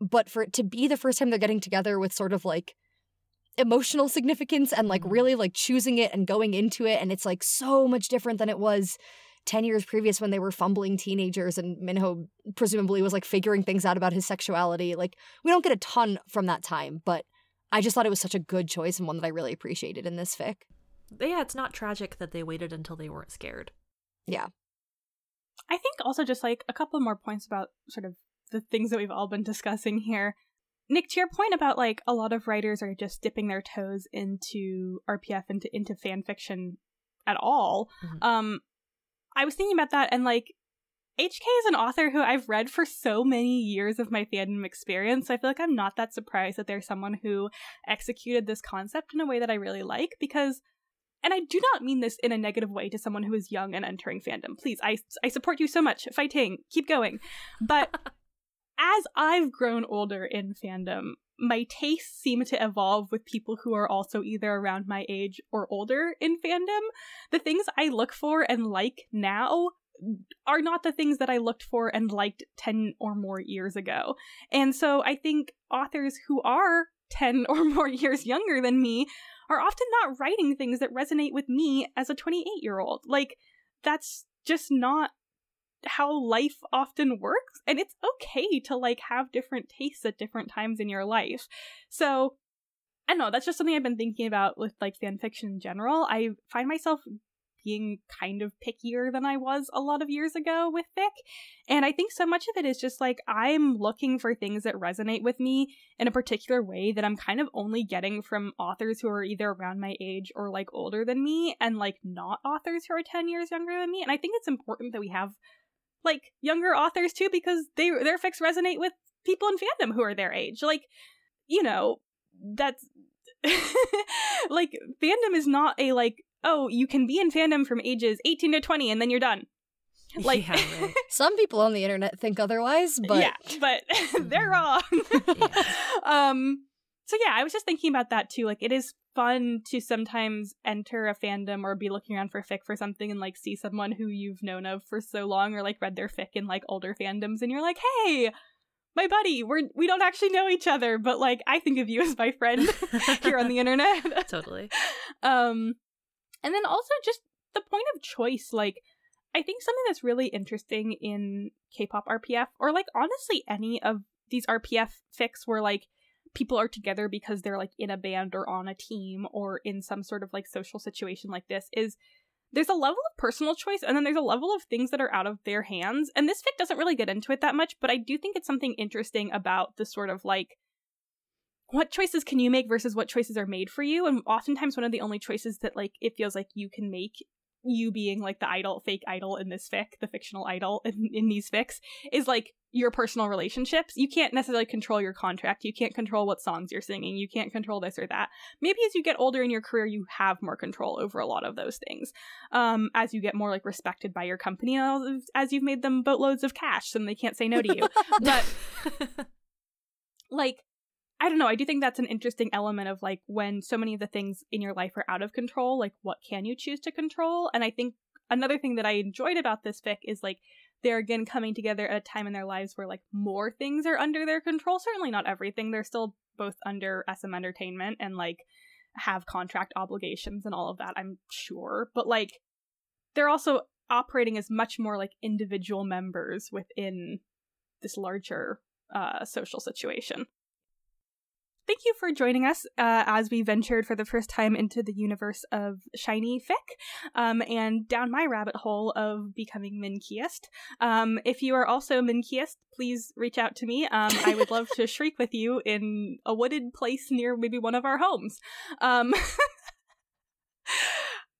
Speaker 3: but for it to be the first time they're getting together with sort of like emotional significance and like
Speaker 1: Mhm.
Speaker 3: really like choosing it and going into it and it's like so much different than it was 10 years previous when they were fumbling teenagers and Minho presumably was like figuring things out about his sexuality like we don't get a ton from that time but I just thought it was such a good choice and one that I really appreciated in this fic.
Speaker 1: Yeah, it's not tragic that they waited until they weren't scared.
Speaker 3: Yeah.
Speaker 2: I think also just like a couple more points about sort of the things that we've all been discussing here. Nick, to your point about like a lot of writers are just dipping their toes into RPF into into fan fiction at all.
Speaker 1: Mhm.
Speaker 2: Um I was thinking about that and like HK is an author who I've read for so many years of my fandom experience. So I feel like I'm not that surprised that there's someone who executed this concept in a way that I really like because and I do not mean this in a negative way to someone who is young and entering fandom. Please, I I support you so much. Fighting, keep going. But as I've grown older in fandom, my tastes seem to evolve with people who are also either around my age or older in fandom. The things I look for and like now are not the things that I looked for and liked 10 or more years ago. And so I think authors who are 10 or more years younger than me are often not writing things that resonate with me as a 28 year old. Like, that's just not how life often works. And it's okay to like have different tastes at different times in your life. So, I don't know, that's just something I've been thinking about with like fan fiction in general. I find myself being kind of pickier than I was a lot of years ago with fic. And I think so much of it is just like I'm looking for things that resonate with me in a particular way that I'm kind of only getting from authors who are either around my age or like older than me and like not authors who are 10 years younger than me. And I think it's important that we have like younger authors too because they their fics resonate with people in fandom who are their age. Like, you know, that's like fandom is not a like oh, you can be in fandom from ages 18 to 20 and then you're done. Like
Speaker 1: yeah, right.
Speaker 3: Some people on the internet think otherwise, but
Speaker 2: yeah, but they're wrong.
Speaker 1: Yeah.
Speaker 2: um so yeah, I was just thinking about that too. Like it is fun to sometimes enter a fandom or be looking around for fic for something and like see someone who you've known of for so long or like read their fic in like older fandoms and you're like, "Hey, my buddy, we're we don't actually know each other, but like I think of you as my friend here on the internet."
Speaker 1: totally.
Speaker 2: Um, and then also just the point of choice. Like, I think something that's really interesting in K-pop RPF, or like honestly any of these RPF fics where like people are together because they're like in a band or on a team or in some sort of like social situation like this, is there's a level of personal choice and then there's a level of things that are out of their hands. And this fic doesn't really get into it that much, but I do think it's something interesting about the sort of like what choices can you make versus what choices are made for you? And oftentimes one of the only choices that like it feels like you can make you being like the idol fake idol in this fic the fictional idol in, in these fics is like your personal relationships. You can't necessarily control your contract. You can't control what songs you're singing. You can't control this or that. Maybe as you get older in your career you have more control over a lot of those things um as you get more like respected by your company as- as you've made them boatloads of cash and they can't say no to you. But like I don't know. I do think that's an interesting element of like when so many of the things in your life are out of control, like what can you choose to control? And I think another thing that I enjoyed about this fic is like they're again coming together at a time in their lives where like more things are under their control. Certainly not everything. They're still both under SM Entertainment and like have contract obligations and all of that, I'm sure. But like they're also operating as much more like individual members within this larger uh, social situation. Thank you for joining us uh, as we ventured for the first time into the universe of SHINee fic um, and down my rabbit hole of becoming Minkiest. Um, if you are also Minkiest, please reach out to me. Um, I would love to shriek with you in a wooded place near maybe one of our homes. Um,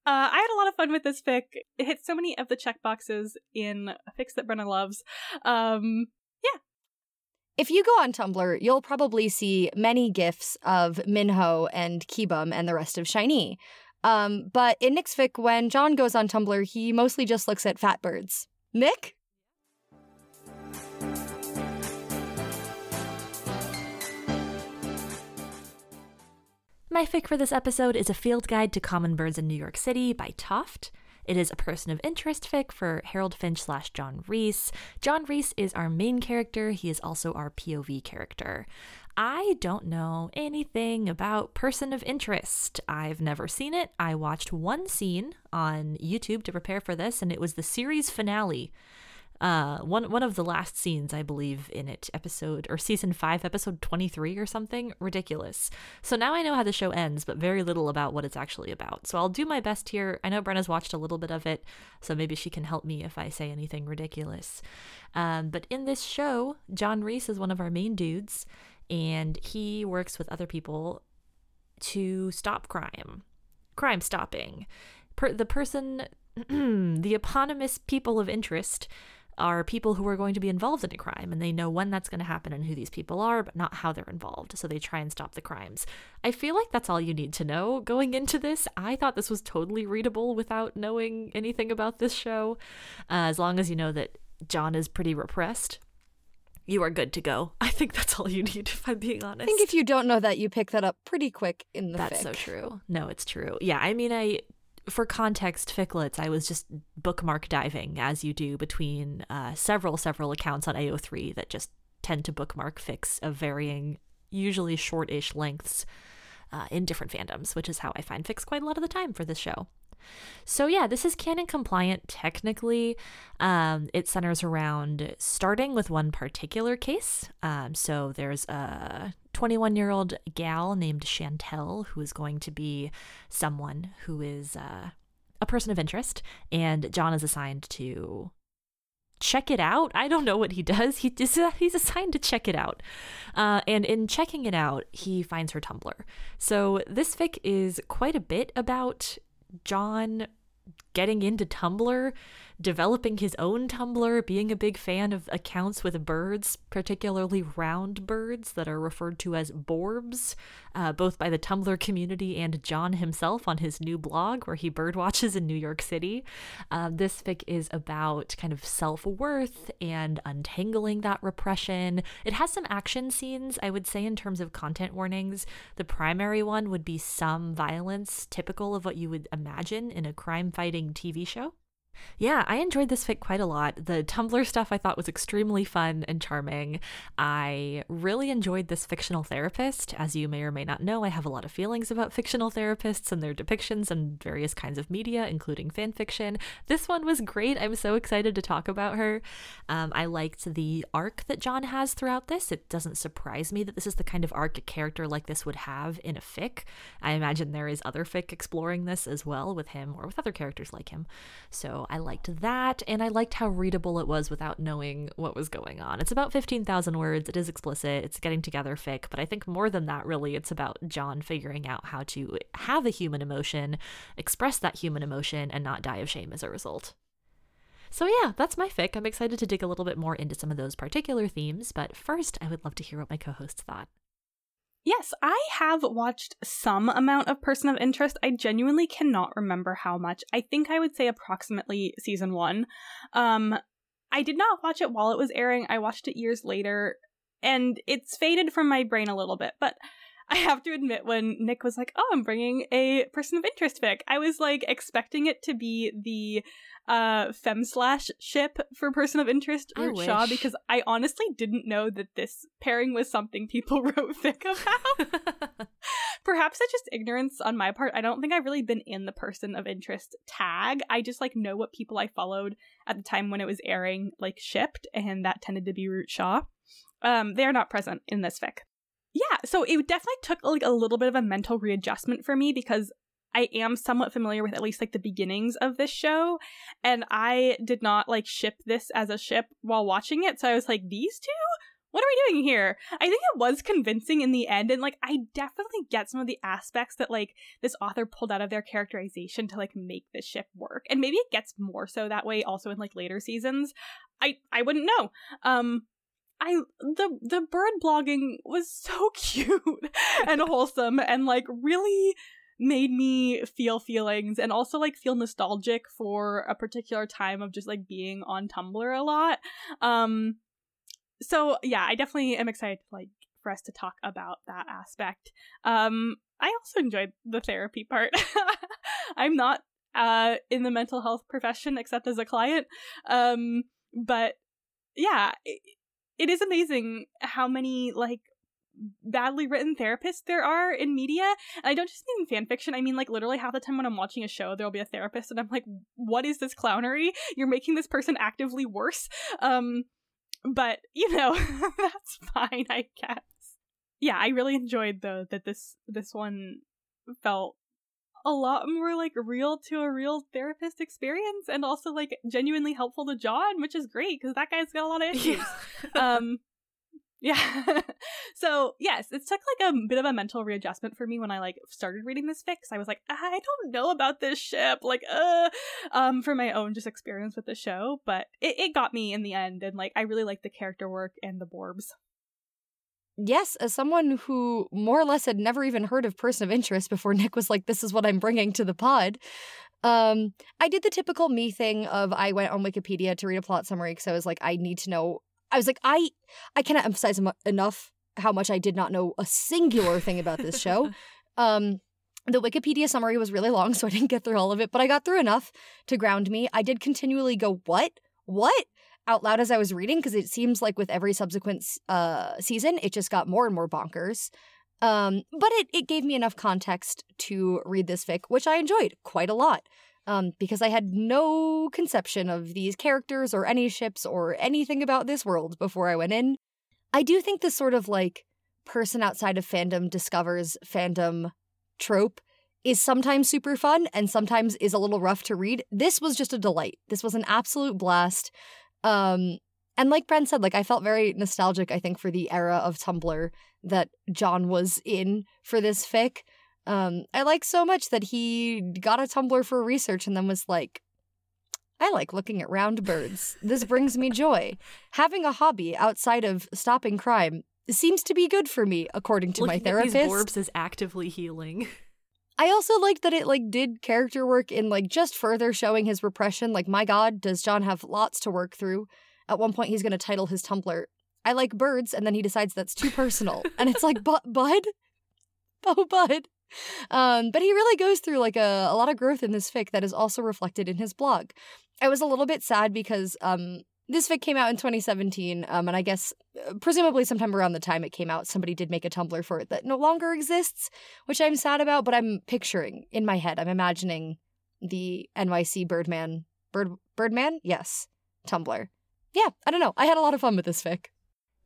Speaker 2: Uh, I had a lot of fun with this fic. It hits so many of the check boxes in fics that Brenna loves. Um, yeah.
Speaker 3: If you go on Tumblr, you'll probably see many gifs of Minho and Kibum and the rest of SHINee. Um, but in Nick's fic, when John goes on Tumblr, he mostly just looks at fat birds. Nick?
Speaker 1: My fic for this episode is a field guide to common birds in New York City by Toft. It is a person of interest fic for Harold Finch slash John Reese. John Reese is our main character. He is also our POV character. I don't know anything about Person of Interest. I've never seen it. I watched one scene on YouTube to prepare for this, and it was the series finale uh one one of the last scenes i believe in it episode or season 5 episode 23 or something? Ridiculous. So now i know how the show ends but very little about what it's actually about. So i'll do my best here. I know brenna's watched a little bit of it so maybe she can help me if i say anything ridiculous. Um, but in this show john reese is one of our main dudes and he works with other people to stop crime crime stopping. Per- the person the eponymous people of interest are people who are going to be involved in a crime and they know when that's going to happen and who these people are, but not how they're involved. So they try and stop the crimes. I feel like that's all you need to know going into this. I thought this was totally readable without knowing anything about this show. Uh, as long as you know that John is pretty repressed, you are good to go. I think that's all you need, if I'm being honest.
Speaker 3: I think if you don't know that, you pick that up pretty quick in the
Speaker 1: That's
Speaker 3: fic.
Speaker 1: so true. No, it's true. Yeah, I mean, I for context, ficlets, I was just bookmark diving as you do between uh, several, several accounts on AO3 that just tend to bookmark fics of varying, usually short-ish lengths uh, in different fandoms, which is how I find fics quite a lot of the time for this show. So yeah, this is canon compliant technically. Um, it centers around starting with one particular case. Um, so there's a 21 year old gal named Chantel who is going to be someone who is uh, a person of interest, and John is assigned to check it out. I don't know what he does. He just, he's assigned to check it out. Uh, and in checking it out, he finds her Tumblr. So this fic is quite a bit about John getting into Tumblr, developing his own Tumblr, being a big fan of accounts with birds, particularly round birds that are referred to as borbs, uh, both by the Tumblr community and John himself on his new blog where he birdwatches in New York City. Uh, this fic is about kind of self worth and untangling that repression. It has some action scenes, I would say, in terms of content warnings. The primary one would be some violence, typical of what you would imagine in a crime fighting TV show. Yeah, I enjoyed this fic quite a lot. The Tumblr stuff I thought was extremely fun and charming. I really enjoyed this fictional therapist. As you may or may not know, I have a lot of feelings about fictional therapists and their depictions in various kinds of media, including fan fiction. This one was great. I'm so excited to talk about her. Um, I liked the arc that John has throughout this. It doesn't surprise me that this is the kind of arc a character like this would have in a fic. I imagine there is other fic exploring this as well with him or with other characters like him. So I liked that, and I liked how readable it was without knowing what was going on. It's about 15,000 words, it is explicit, it's getting together fic, but I think more than that, really, it's about John figuring out how to have a human emotion, express that human emotion, and not die of shame as a result. So, yeah, that's my fic. I'm excited to dig a little bit more into some of those particular themes, but first, I would love to hear what my co hosts thought.
Speaker 2: Yes, I have watched some amount of Person of Interest. I genuinely cannot remember how much. I think I would say approximately season one. Um, I did not watch it while it was airing. I watched it years later, and it's faded from my brain a little bit. But I have to admit, when Nick was like, "Oh, I'm bringing a person of interest fic," I was like expecting it to be the uh fem slash ship for person of interest Root Shaw because I honestly didn't know that this pairing was something people wrote fic about. Perhaps that's just ignorance on my part. I don't think I've really been in the person of interest tag. I just like know what people I followed at the time when it was airing like shipped, and that tended to be Root Shaw. Um, they are not present in this fic. Yeah, so it definitely took like a little bit of a mental readjustment for me because I am somewhat familiar with at least like the beginnings of this show, and I did not like ship this as a ship while watching it. So I was like, these two? What are we doing here? I think it was convincing in the end, and like I definitely get some of the aspects that like this author pulled out of their characterization to like make this ship work. And maybe it gets more so that way also in like later seasons. I I wouldn't know. Um I the the bird blogging was so cute and wholesome and like really made me feel feelings and also like feel nostalgic for a particular time of just like being on Tumblr a lot. Um so yeah, I definitely am excited like for us to talk about that aspect. Um I also enjoyed the therapy part. I'm not uh in the mental health profession except as a client. Um but yeah, it, is amazing how many like badly written therapists there are in media. And I don't just mean fan fiction. I mean like literally half the time when I'm watching a show, there'll be a therapist and I'm like, what is this clownery? You're making this person actively worse. Um but you know, that's fine, I guess. Yeah, I really enjoyed though that this this one felt a lot more like real to a real therapist experience and also like genuinely helpful to John, which is great because that guy's got a lot of issues. um yeah. so yes, it took like a bit of a mental readjustment for me when I like started reading this fix. I was like, I don't know about this ship, like, uh, um, for my own just experience with the show, but it, it got me in the end, and like I really like the character work and the Borbs.
Speaker 3: Yes, as someone who more or less had never even heard of Person of Interest before Nick was like, this is what I'm bringing to the pod. Um, I did the typical me thing of I went on Wikipedia to read a plot summary because I was like, I need to know. I was like, I, I cannot emphasize em- enough how much I did not know a singular thing about this show. Um, the Wikipedia summary was really long, so I didn't get through all of it, but I got through enough to ground me. I did continually go, what? What? Out loud as I was reading, because it seems like with every subsequent uh, season, it just got more and more bonkers. Um, but it, it gave me enough context to read this fic, which I enjoyed quite a lot. Um, because I had no conception of these characters or any ships or anything about this world before I went in. I do think this sort of like person outside of fandom discovers fandom trope is sometimes super fun and sometimes is a little rough to read. This was just a delight. This was an absolute blast. Um, and like Bren said, like I felt very nostalgic, I think, for the era of Tumblr that John was in for this fic. Um, I like so much that he got a Tumblr for research and then was like, I like looking at round birds. This brings me joy. Having a hobby outside of stopping crime seems to be good for me, according to my
Speaker 1: Looking at
Speaker 3: therapist.
Speaker 1: these Borbs is actively healing.
Speaker 3: I also liked that it like did character work in like just further showing his repression. Like, my God, does John have lots to work through? At one point, he's going to title his Tumblr "I like birds," and then he decides that's too personal, and it's like, but Bud, oh Bud. Um, but he really goes through like a, a lot of growth in this fic that is also reflected in his blog. I was a little bit sad because um this fic came out in 2017, um, and I guess uh, presumably sometime around the time it came out, somebody did make a Tumblr for it that no longer exists, which I'm sad about. But I'm picturing in my head, I'm imagining the NYC Birdman, Bird Birdman, yes, Tumblr. Yeah, I don't know. I had a lot of fun with this fic.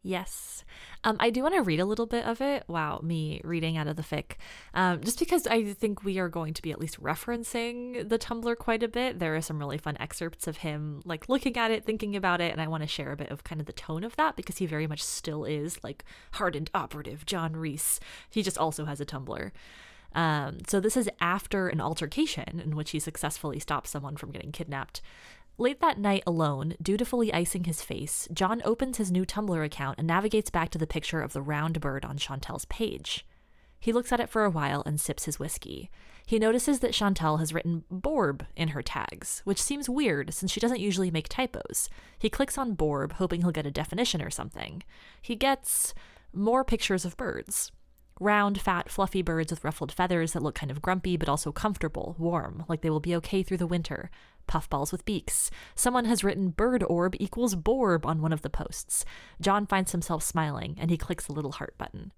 Speaker 1: Yes. Um, I do want to read a little bit of it. Wow, me reading out of the fic. Um, just because I think we are going to be at least referencing the Tumblr quite a bit. There are some really fun excerpts of him like looking at it, thinking about it, and I want to share a bit of kind of the tone of that because he very much still is like hardened operative John Reese. He just also has a Tumblr. Um, so this is after an altercation in which he successfully stops someone from getting kidnapped. Late that night, alone, dutifully icing his face, John opens his new Tumblr account and navigates back to the picture of the round bird on Chantel's page. He looks at it for a while and sips his whiskey. He notices that Chantel has written Borb in her tags, which seems weird since she doesn't usually make typos. He clicks on Borb, hoping he'll get a definition or something. He gets more pictures of birds. Round, fat, fluffy birds with ruffled feathers that look kind of grumpy but also comfortable, warm, like they will be okay through the winter. Puffballs with beaks. Someone has written bird orb equals borb on one of the posts. John finds himself smiling and he clicks the little heart button.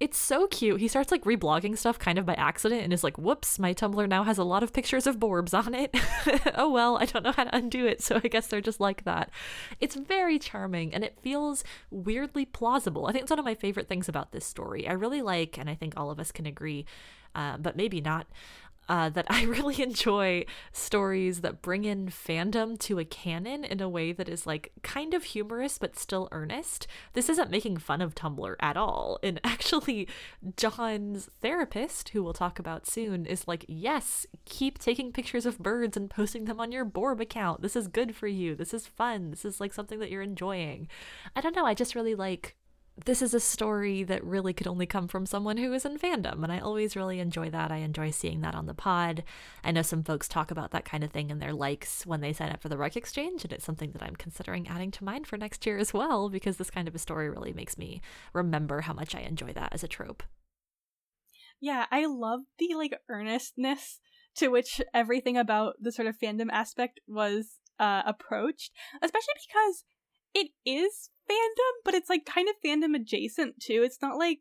Speaker 1: It's so cute. He starts like reblogging stuff kind of by accident and is like, whoops, my Tumblr now has a lot of pictures of Borbs on it. oh well, I don't know how to undo it, so I guess they're just like that. It's very charming and it feels weirdly plausible. I think it's one of my favorite things about this story. I really like, and I think all of us can agree, uh, but maybe not uh, that I really enjoy stories that bring in fandom to a canon in a way that is like kind of humorous but still earnest. This isn't making fun of Tumblr at all. And actually, John's therapist, who we'll talk about soon, is like, yes, keep taking pictures of birds and posting them on your Borb account. This is good for you. This is fun. This is like something that you're enjoying. I don't know. I just really like this is a story that really could only come from someone who is in fandom. And I always really enjoy that. I enjoy seeing that on the pod. I know some folks talk about that kind of thing in their likes when they sign up for the Rec Exchange. And it's something that I'm considering adding to mine for next year as well, because this kind of a story really makes me remember how much I enjoy that as a trope.
Speaker 2: Yeah, I love the like earnestness to which everything about the sort of fandom aspect was uh, approached, especially because it is fandom, but it's like kind of fandom adjacent too. It's not like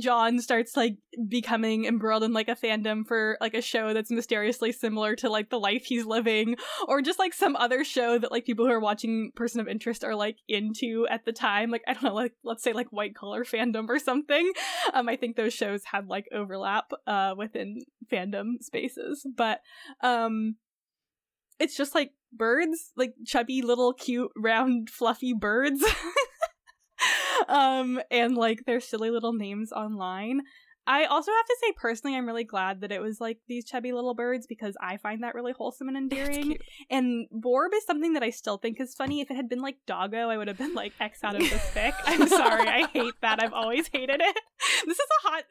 Speaker 2: John starts like becoming embroiled in like a fandom for like a show that's mysteriously similar to like the life he's living or just like some other show that like people who are watching person of interest are like into at the time. Like i don't know like let's say like white collar fandom or something. Um i think those shows had like overlap uh within fandom spaces. But um it's just like birds, like chubby little cute round fluffy birds. um and like their silly little names online. I also have to say personally I'm really glad that it was like these chubby little birds because I find that really wholesome and endearing. And Borb is something that I still think is funny. If it had been like Doggo, I would have been like X out of this fic. I'm sorry, I hate that. I've always hated it. This is a hot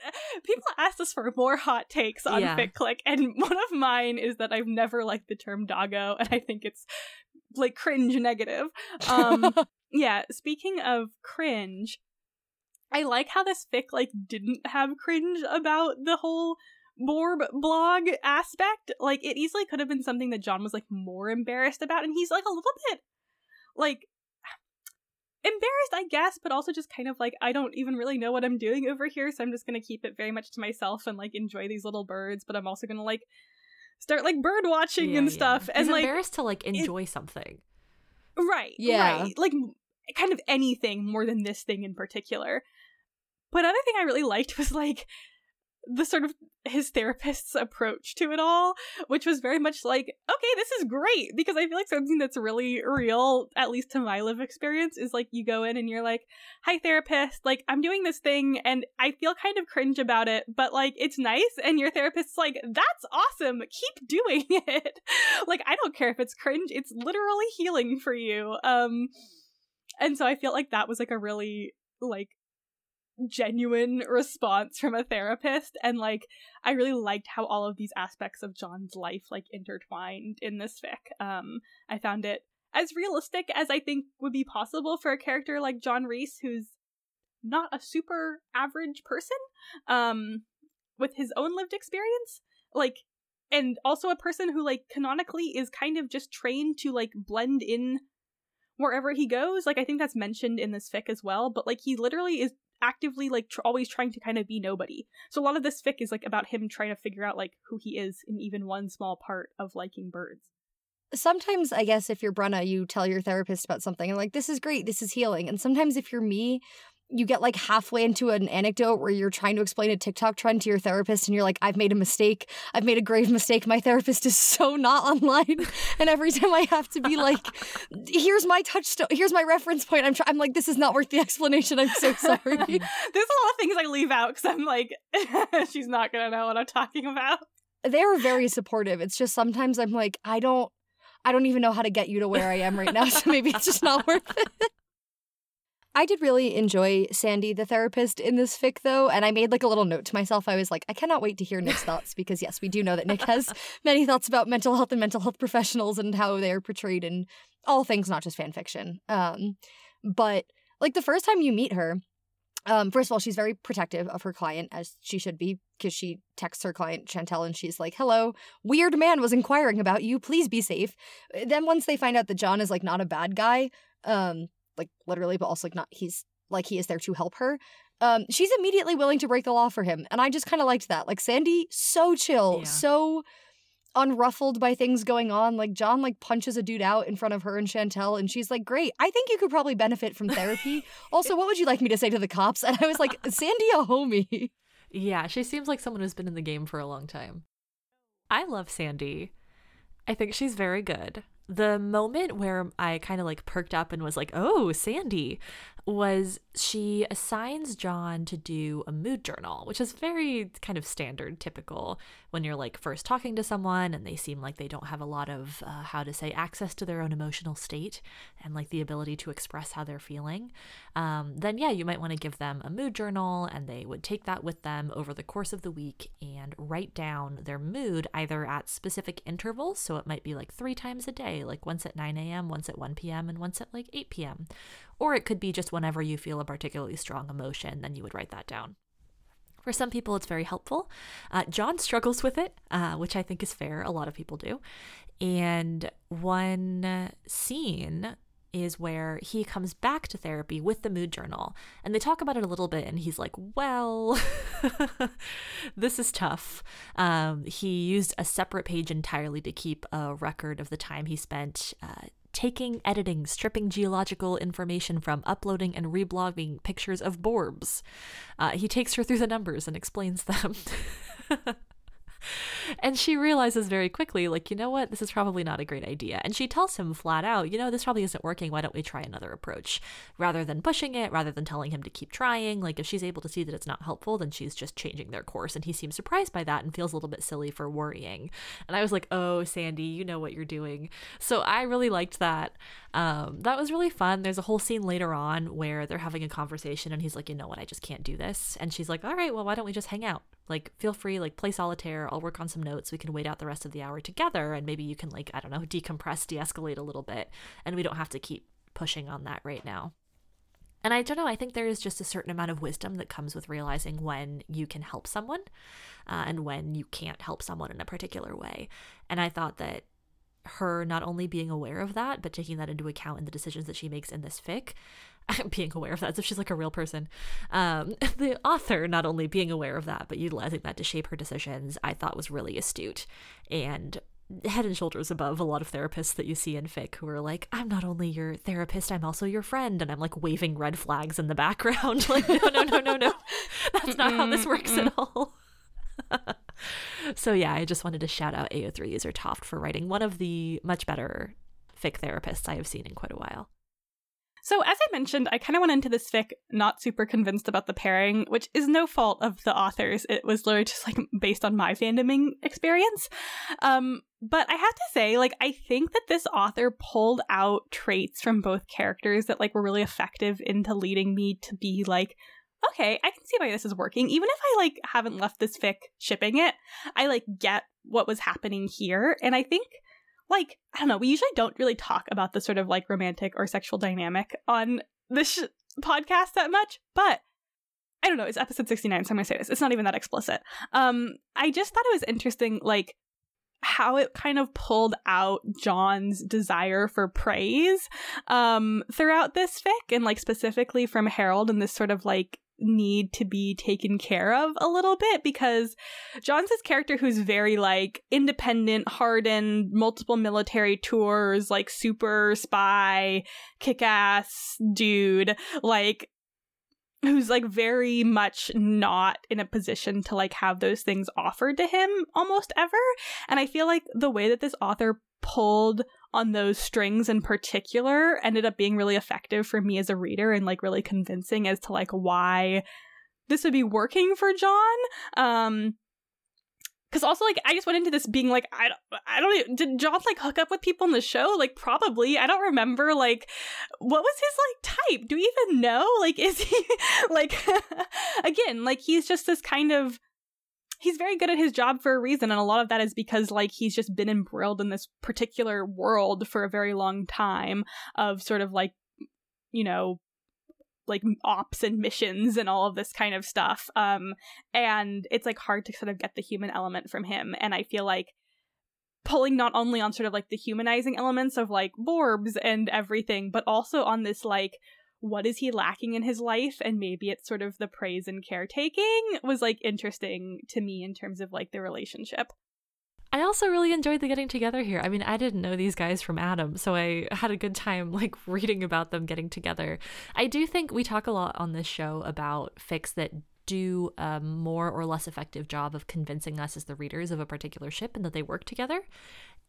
Speaker 2: people asked us for more hot takes on yeah. FicClick, and one of mine is that I've never liked the term doggo, and I think it's like cringe negative. Um yeah, speaking of cringe, I like how this fic like didn't have cringe about the whole Borb blog aspect. Like it easily could have been something that John was like more embarrassed about, and he's like a little bit like embarrassed, I guess, but also just kind of like I don't even really know what I'm doing over here, so I'm just gonna keep it very much to myself and like enjoy these little birds. But I'm also gonna like start like bird watching yeah, and yeah. stuff,
Speaker 1: and
Speaker 2: like
Speaker 1: embarrassed to like enjoy it, something.
Speaker 2: Right. Yeah. Right. Like kind of anything more than this thing in particular. But another thing I really liked was like the sort of his therapist's approach to it all, which was very much like, okay, this is great because I feel like something that's really real, at least to my live experience, is like you go in and you're like, hi, therapist, like I'm doing this thing and I feel kind of cringe about it, but like it's nice. And your therapist's like, that's awesome, keep doing it. like, I don't care if it's cringe, it's literally healing for you. Um, and so I feel like that was like a really like genuine response from a therapist and like i really liked how all of these aspects of john's life like intertwined in this fic. Um i found it as realistic as i think would be possible for a character like john reese who's not a super average person um with his own lived experience like and also a person who like canonically is kind of just trained to like blend in wherever he goes. Like i think that's mentioned in this fic as well but like he literally is actively like tr- always trying to kind of be nobody. So a lot of this fic is like about him trying to figure out like who he is in even one small part of liking birds.
Speaker 3: Sometimes I guess if you're Brenna, you tell your therapist about something and like this is great, this is healing. And sometimes if you're me, you get like halfway into an anecdote where you're trying to explain a TikTok trend to your therapist and you're like, I've made a mistake. I've made a grave mistake. My therapist is so not online. and every time I have to be like, here's my touchstone, here's my reference point, I'm, tr- I'm like, this is not worth the explanation. I'm so sorry. There's a
Speaker 2: lot of things I leave out because I'm like, she's not going to know what I'm talking about.
Speaker 3: They're very supportive. It's just sometimes I'm like, I don't. I don't even know how to get you to where I am right now, so maybe it's just not worth it. I did really enjoy Sandy, the therapist, in this fic, though, and I made like a little note to myself. I was like, I cannot wait to hear Nick's thoughts because, yes, we do know that Nick has many thoughts about mental health and mental health professionals and how they are portrayed in all things, not just fan fiction. Um, but like the first time you meet her, Um, first of all, she's very protective of her client, as she should be, because she texts her client Chantel and she's like, Hello, weird man was inquiring about you. Please be safe. Then once they find out that John is like not a bad guy, um, like literally, but also like not he's like he is there to help her. Um, she's immediately willing to break the law for him. And I just kind of liked that. Like Sandy, so chill,
Speaker 1: Yeah.
Speaker 3: so unruffled by things going on. Like John like punches a dude out in front of her and Chantel, and she's like, Great, I think you could probably benefit from therapy. also, what would you like me to say to the cops? And I was like, Sandy a homie.
Speaker 1: Yeah, she seems like someone who's been in the game for a long time. I love Sandy. I think she's very good. The moment where I kind of like perked up and was like, oh, Sandy, was she assigns John to do a mood journal, which is very kind of standard, typical when you're like first talking to someone and they seem like they don't have a lot of, uh, how to say, access to their own emotional state and like the ability to express how they're feeling. Um, then, yeah, you might want to give them a mood journal and they would take that with them over the course of the week and write down their mood either at specific intervals. So it might be like three times a day, like once at 9 a.m., once at 1 p.m., and once at like 8 p.m. Or it could be just whenever you feel a particularly strong emotion, then you would write that down. For some people, it's very helpful. Uh, John struggles with it, uh, which I think is fair. A lot of people do. And one scene is where he comes back to therapy with the mood journal and they talk about it a little bit and he's like well this is tough um, he used a separate page entirely to keep a record of the time he spent uh, taking editing stripping geological information from uploading and reblogging pictures of borbs. Uh, he takes her through the numbers and explains them and she realizes very quickly, like, you know what, this is probably not a great idea. And she tells him flat out, you know, this probably isn't working. Why don't we try another approach? Rather than pushing it, rather than telling him to keep trying, like, if she's able to see that it's not helpful, then she's just changing their course. And he seems surprised by that and feels a little bit silly for worrying. And I was like, oh, Sandy, you know what you're doing. So I really liked that. Um, that was really fun. There's a whole scene later on where they're having a conversation and he's like, you know what, I just can't do this. And she's like, all right, well, why don't we just hang out? Like, feel free, like, play solitaire. I'll work on some notes. We can wait out the rest of the hour together. And maybe you can, like, I don't know, decompress, de escalate a little bit. And we don't have to keep pushing on that right now. And I don't know, I think there is just a certain amount of wisdom that comes with realizing when you can help someone uh, and when you can't help someone in a particular way. And I thought that her not only being aware of that, but taking that into account in the decisions that she makes in this fic, being aware of that as if she's like a real person. Um, the author not only being aware of that, but utilizing that to shape her decisions, I thought was really astute and head and shoulders above a lot of therapists that you see in fic who are like, I'm not only your therapist, I'm also your friend. And I'm like waving red flags in the background. like, no, no, no, no, no. That's not how this works at all. so yeah, I just wanted to shout out AO3 user Toft for writing one of the much better fic therapists I have seen in quite a while.
Speaker 2: So, as I mentioned, I kind of went into this fic not super convinced about the pairing, which is no fault of the authors. It was literally just like based on my fandoming experience. Um, but I have to say, like, I think that this author pulled out traits from both characters that like were really effective into leading me to be like, okay, I can see why this is working. Even if I like haven't left this fic shipping it, I like get what was happening here. And I think like I don't know, we usually don't really talk about the sort of like romantic or sexual dynamic on this sh- podcast that much, but I don't know, it's episode 69, so I'm going to say this. It's not even that explicit. Um I just thought it was interesting like how it kind of pulled out John's desire for praise um throughout this fic and like specifically from Harold and this sort of like need to be taken care of a little bit because John's this character who's very like independent, hardened, multiple military tours, like super spy, kick ass dude, like who's like very much not in a position to like have those things offered to him almost ever. And I feel like the way that this author pulled on those strings in particular ended up being really effective for me as a reader and like really convincing as to like why this would be working for John. Um because also like I just went into this being like I don't I don't even, did John like hook up with people in the show? Like probably. I don't remember like what was his like type? Do we even know? Like is he like again like he's just this kind of he's very good at his job for a reason and a lot of that is because like he's just been embroiled in this particular world for a very long time of sort of like you know like ops and missions and all of this kind of stuff. Um, and it's like hard to sort of get the human element from him. And I feel like pulling not only on sort of like the humanizing elements of like Borbs and everything, but also on this like what is he lacking in his life and maybe it's sort of the praise and caretaking was like interesting to me in terms of like the relationship.
Speaker 1: I also really enjoyed the getting together here. I mean, I didn't know these guys from Adam, so I had a good time like reading about them getting together. I do think we talk a lot on this show about fics that do a more or less effective job of convincing us as the readers of a particular ship and that they work together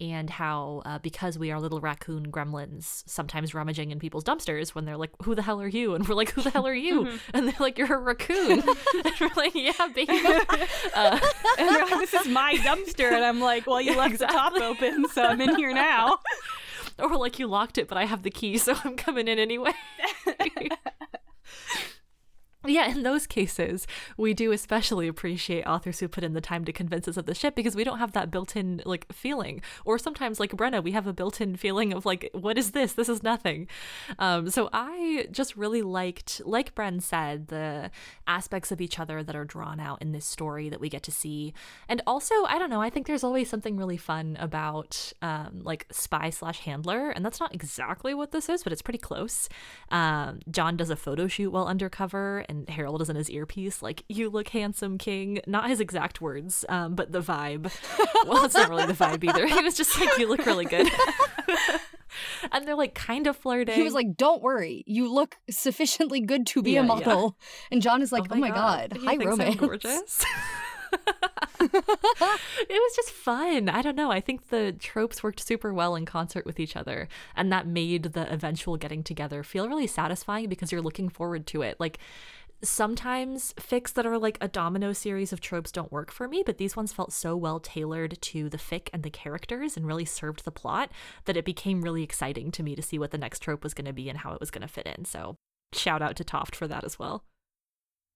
Speaker 1: and how uh, because we are little raccoon gremlins sometimes rummaging in people's dumpsters when they're like who the hell are you? And we're like who the hell are you? Mm-hmm. and they're like you're a raccoon. And we're like yeah baby. Uh,
Speaker 2: and they're like this is my dumpster. And i'm like well you left exactly. the top open so i'm in here now.
Speaker 1: Or like you locked it but i have the key so i'm coming in anyway yeah, in those cases, we do especially appreciate authors who put in the time to convince us of the ship because we don't have that built-in like feeling. Or sometimes, like Brenna, we have a built-in feeling of like, what is this? This is nothing. Um, so I just really liked, like Bren said, the aspects of each other that are drawn out in this story that we get to see. And also, I don't know, I think there's always something really fun about um, like spy slash handler, and that's not exactly what this is, but it's pretty close. Um, John does a photo shoot while undercover and Harold is in his earpiece, like, you look handsome, King. Not his exact words, um, but the vibe. well, it's not really the vibe either. He was just like, you look really good. and they're like kind of flirting.
Speaker 3: He was like, "Don't worry, you look sufficiently good to be yeah, a model." Yeah. And John is like, "Oh my, oh my god, god. hi romance." gorgeous.
Speaker 1: it was just fun. I don't know. I think the tropes worked super well in concert with each other, and that made the eventual getting together feel really satisfying because you're looking forward to it. Like sometimes fics that are like a domino series of tropes don't work for me, but these ones felt so well tailored to the fic and the characters and really served the plot that it became really exciting to me to see what the next trope was going to be and how it was going to fit in. So, shout out to Toft for that as well.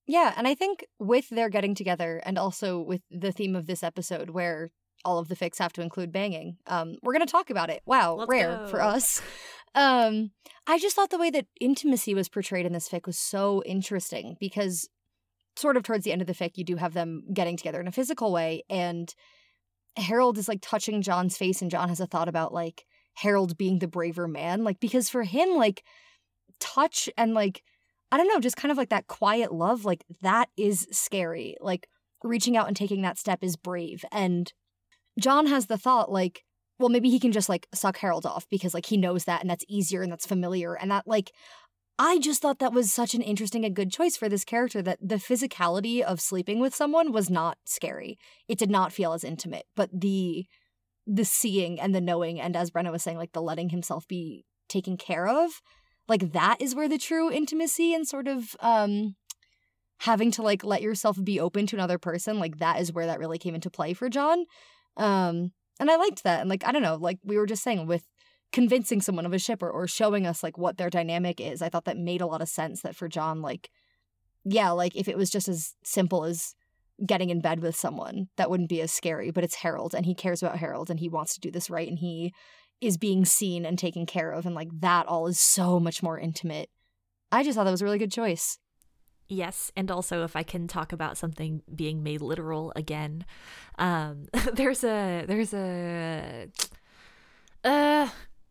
Speaker 3: Yeah, and I think with their getting together and also with the theme of this episode where all of the fics have to include banging, um, we're going to talk about it. Wow, Let's rare go. for us. Um, I just thought the way that intimacy was portrayed in this fic was so interesting because sort of towards the end of the fic, you do have them getting together in a physical way, and Harold is like touching John's face, and John has a thought about like Harold being the braver man, like because for him, like touch and like I don't know, just kind of like that quiet love, like that is scary. Like reaching out and taking that step is brave. And John has the thought, like, well, maybe he can just like suck Harold off because like he knows that and that's easier and that's familiar. And that like, I just thought that was such an interesting and good choice for this character that the physicality of sleeping with someone was not scary. It did not feel as intimate, but the the seeing and the knowing and as Brenna was saying like the letting himself be taken care of, like that is where the true intimacy and sort of um having to like let yourself be open to another person, like that is where that really came into play for John. Um and I liked that. And like, I don't know, like we were just saying with convincing someone of a ship or, or showing us like what their dynamic is, I thought that made a lot of sense that for John, like, yeah, like if it was just as simple as getting in bed with someone, that wouldn't be as scary. But it's Harold and he cares about Harold and he wants to do this right and he is being seen and taken care of. And like that all is so much more intimate. I just thought that was a really good choice.
Speaker 1: Yes, and also if I can talk about something being made literal again, um, there's a there's a uh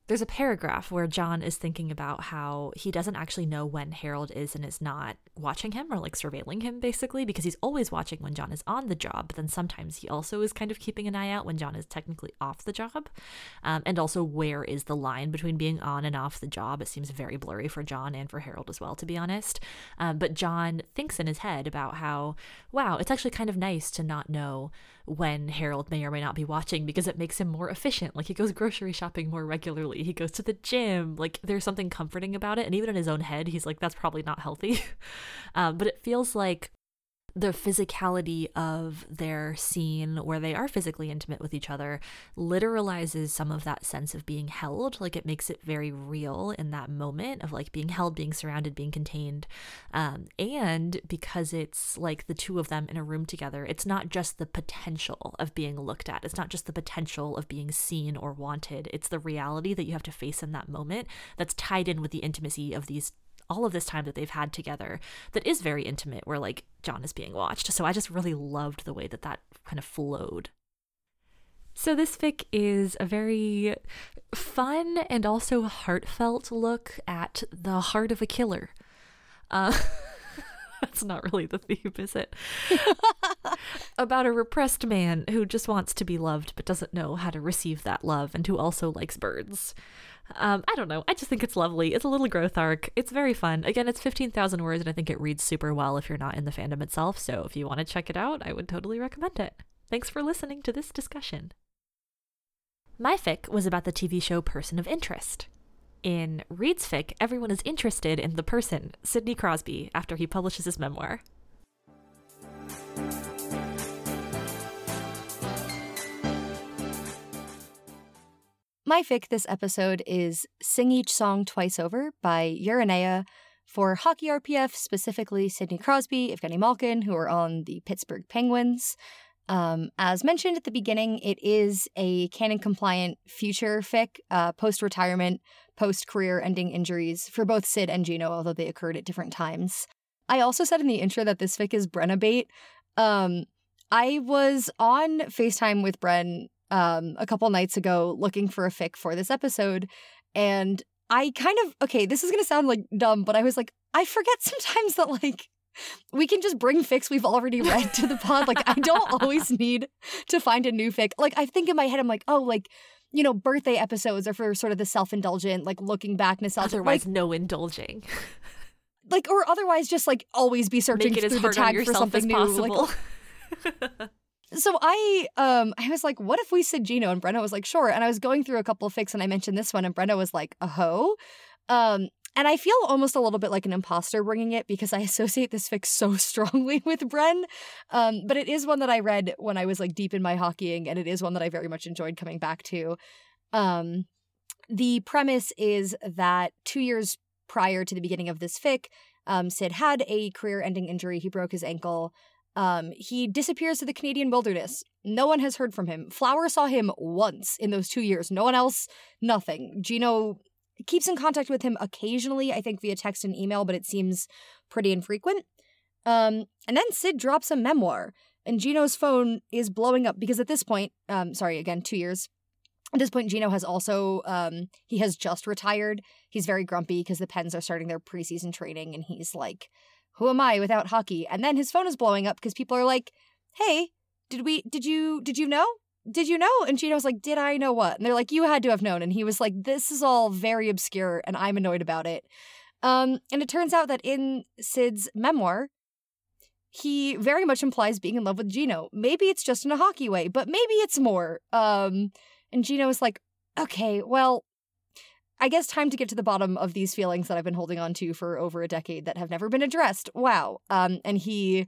Speaker 1: there's a paragraph where John is thinking about how he doesn't actually know when Harold is and is not watching him or like surveilling him basically because he's always watching when John is on the job, but then sometimes he also is kind of keeping an eye out when John is technically off the job. Um, and also, where is the line between being on and off the job? It seems very blurry for John and for Harold as well, to be honest. Um, but John thinks in his head about how, wow, it's actually kind of nice to not know when Harold may or may not be watching because it makes him more efficient. Like he goes grocery shopping more regularly, he goes to the gym. Like there's something comforting about it. And even in his own head, he's like, that's probably not healthy. um, but it feels like the physicality of their scene where they are physically intimate with each other literalizes some of that sense of being held. Like it makes it very real in that moment of like being held being surrounded being contained. Um, and because it's like the two of them in a room together it's not just the potential of being looked at. It's not just the potential of being seen or wanted. It's the reality that you have to face in that moment that's tied in with the intimacy of these all of this time that they've had together that is very intimate, where like John is being watched. So I just really loved the way that that kind of flowed. So, this fic is a very fun and also heartfelt look at the heart of a killer. Uh, that's not really the theme, is it? About a repressed man who just wants to be loved but doesn't know how to receive that love and who also likes birds. Um, I don't know. I just think it's lovely. It's a little growth arc. It's very fun. Again, it's 15,000 words, and I think it reads super well if you're not in the fandom itself. So if you want to check it out, I would totally recommend it. Thanks for listening to this discussion. My fic was about the TV show Person of Interest. In Reed's fic, everyone is interested in the person, Sidney Crosby, after he publishes his memoir.
Speaker 3: My fic this episode is Sing Each Song Twice Over by Uranea for Hockey RPF, specifically Sidney Crosby, Evgeny Malkin, who are on the Pittsburgh Penguins. Um, as mentioned at the beginning, it is a canon compliant future fic, uh, post retirement, post career ending injuries for both Sid and Geno, although they occurred at different times. I also said in the intro that this fic is Brenna bait. Um, I was on FaceTime with Bren um, a couple nights ago looking for a fic for this episode, and I kind of okay, this is gonna sound like dumb, but I was like, I forget sometimes that like we can just bring fics we've already read to the pod. Like I don't always need to find a new fic. Like I think in my head, I'm like, oh, like you know, birthday episodes are for sort of the self-indulgent, like looking back nostalgia.
Speaker 1: Otherwise,
Speaker 3: like,
Speaker 1: no indulging.
Speaker 3: like or otherwise just like always be searching through the tag for something
Speaker 1: as
Speaker 3: new.
Speaker 1: possible.
Speaker 3: Like so I um I was like, what if we said Geno? And Brenna was like, sure. And I was going through a couple of fics and I mentioned this one, and Brenna was like, a ho. Um, and I feel almost a little bit like an imposter bringing it because I associate this fic so strongly with Bren. Um, but it is one that I read when I was like deep in my hockeying, and it is one that I very much enjoyed coming back to. Um, the premise is that two years prior to the beginning of this fic, um, Sid had a career ending injury. He broke his ankle. Um, he disappears to the Canadian wilderness. No one has heard from him. Flower saw him once in those two years. No one else, nothing. Geno keeps in contact with him occasionally, I think via text and email, but it seems pretty infrequent. Um, and then Sid drops a memoir, and Geno's phone is blowing up because at this point, um, sorry, again, two years. At this point, Geno has also um, he has just retired. He's very grumpy because the Pens are starting their preseason training, and he's like, "Who am I without hockey?" And then his phone is blowing up because people are like, "Hey, did we? Did you? Did you know? Did you know?" And Geno's like, "Did I know what?" And they're like, "You had to have known." And he was like, "This is all very obscure, and I'm annoyed about it." Um, and it turns out that in Sid's memoir, he very much implies being in love with Geno. Maybe it's just in a hockey way, but maybe it's more. Um, and Geno is like, okay, well, I guess time to get to the bottom of these feelings that I've been holding on to for over a decade that have never been addressed. Wow. Um, and he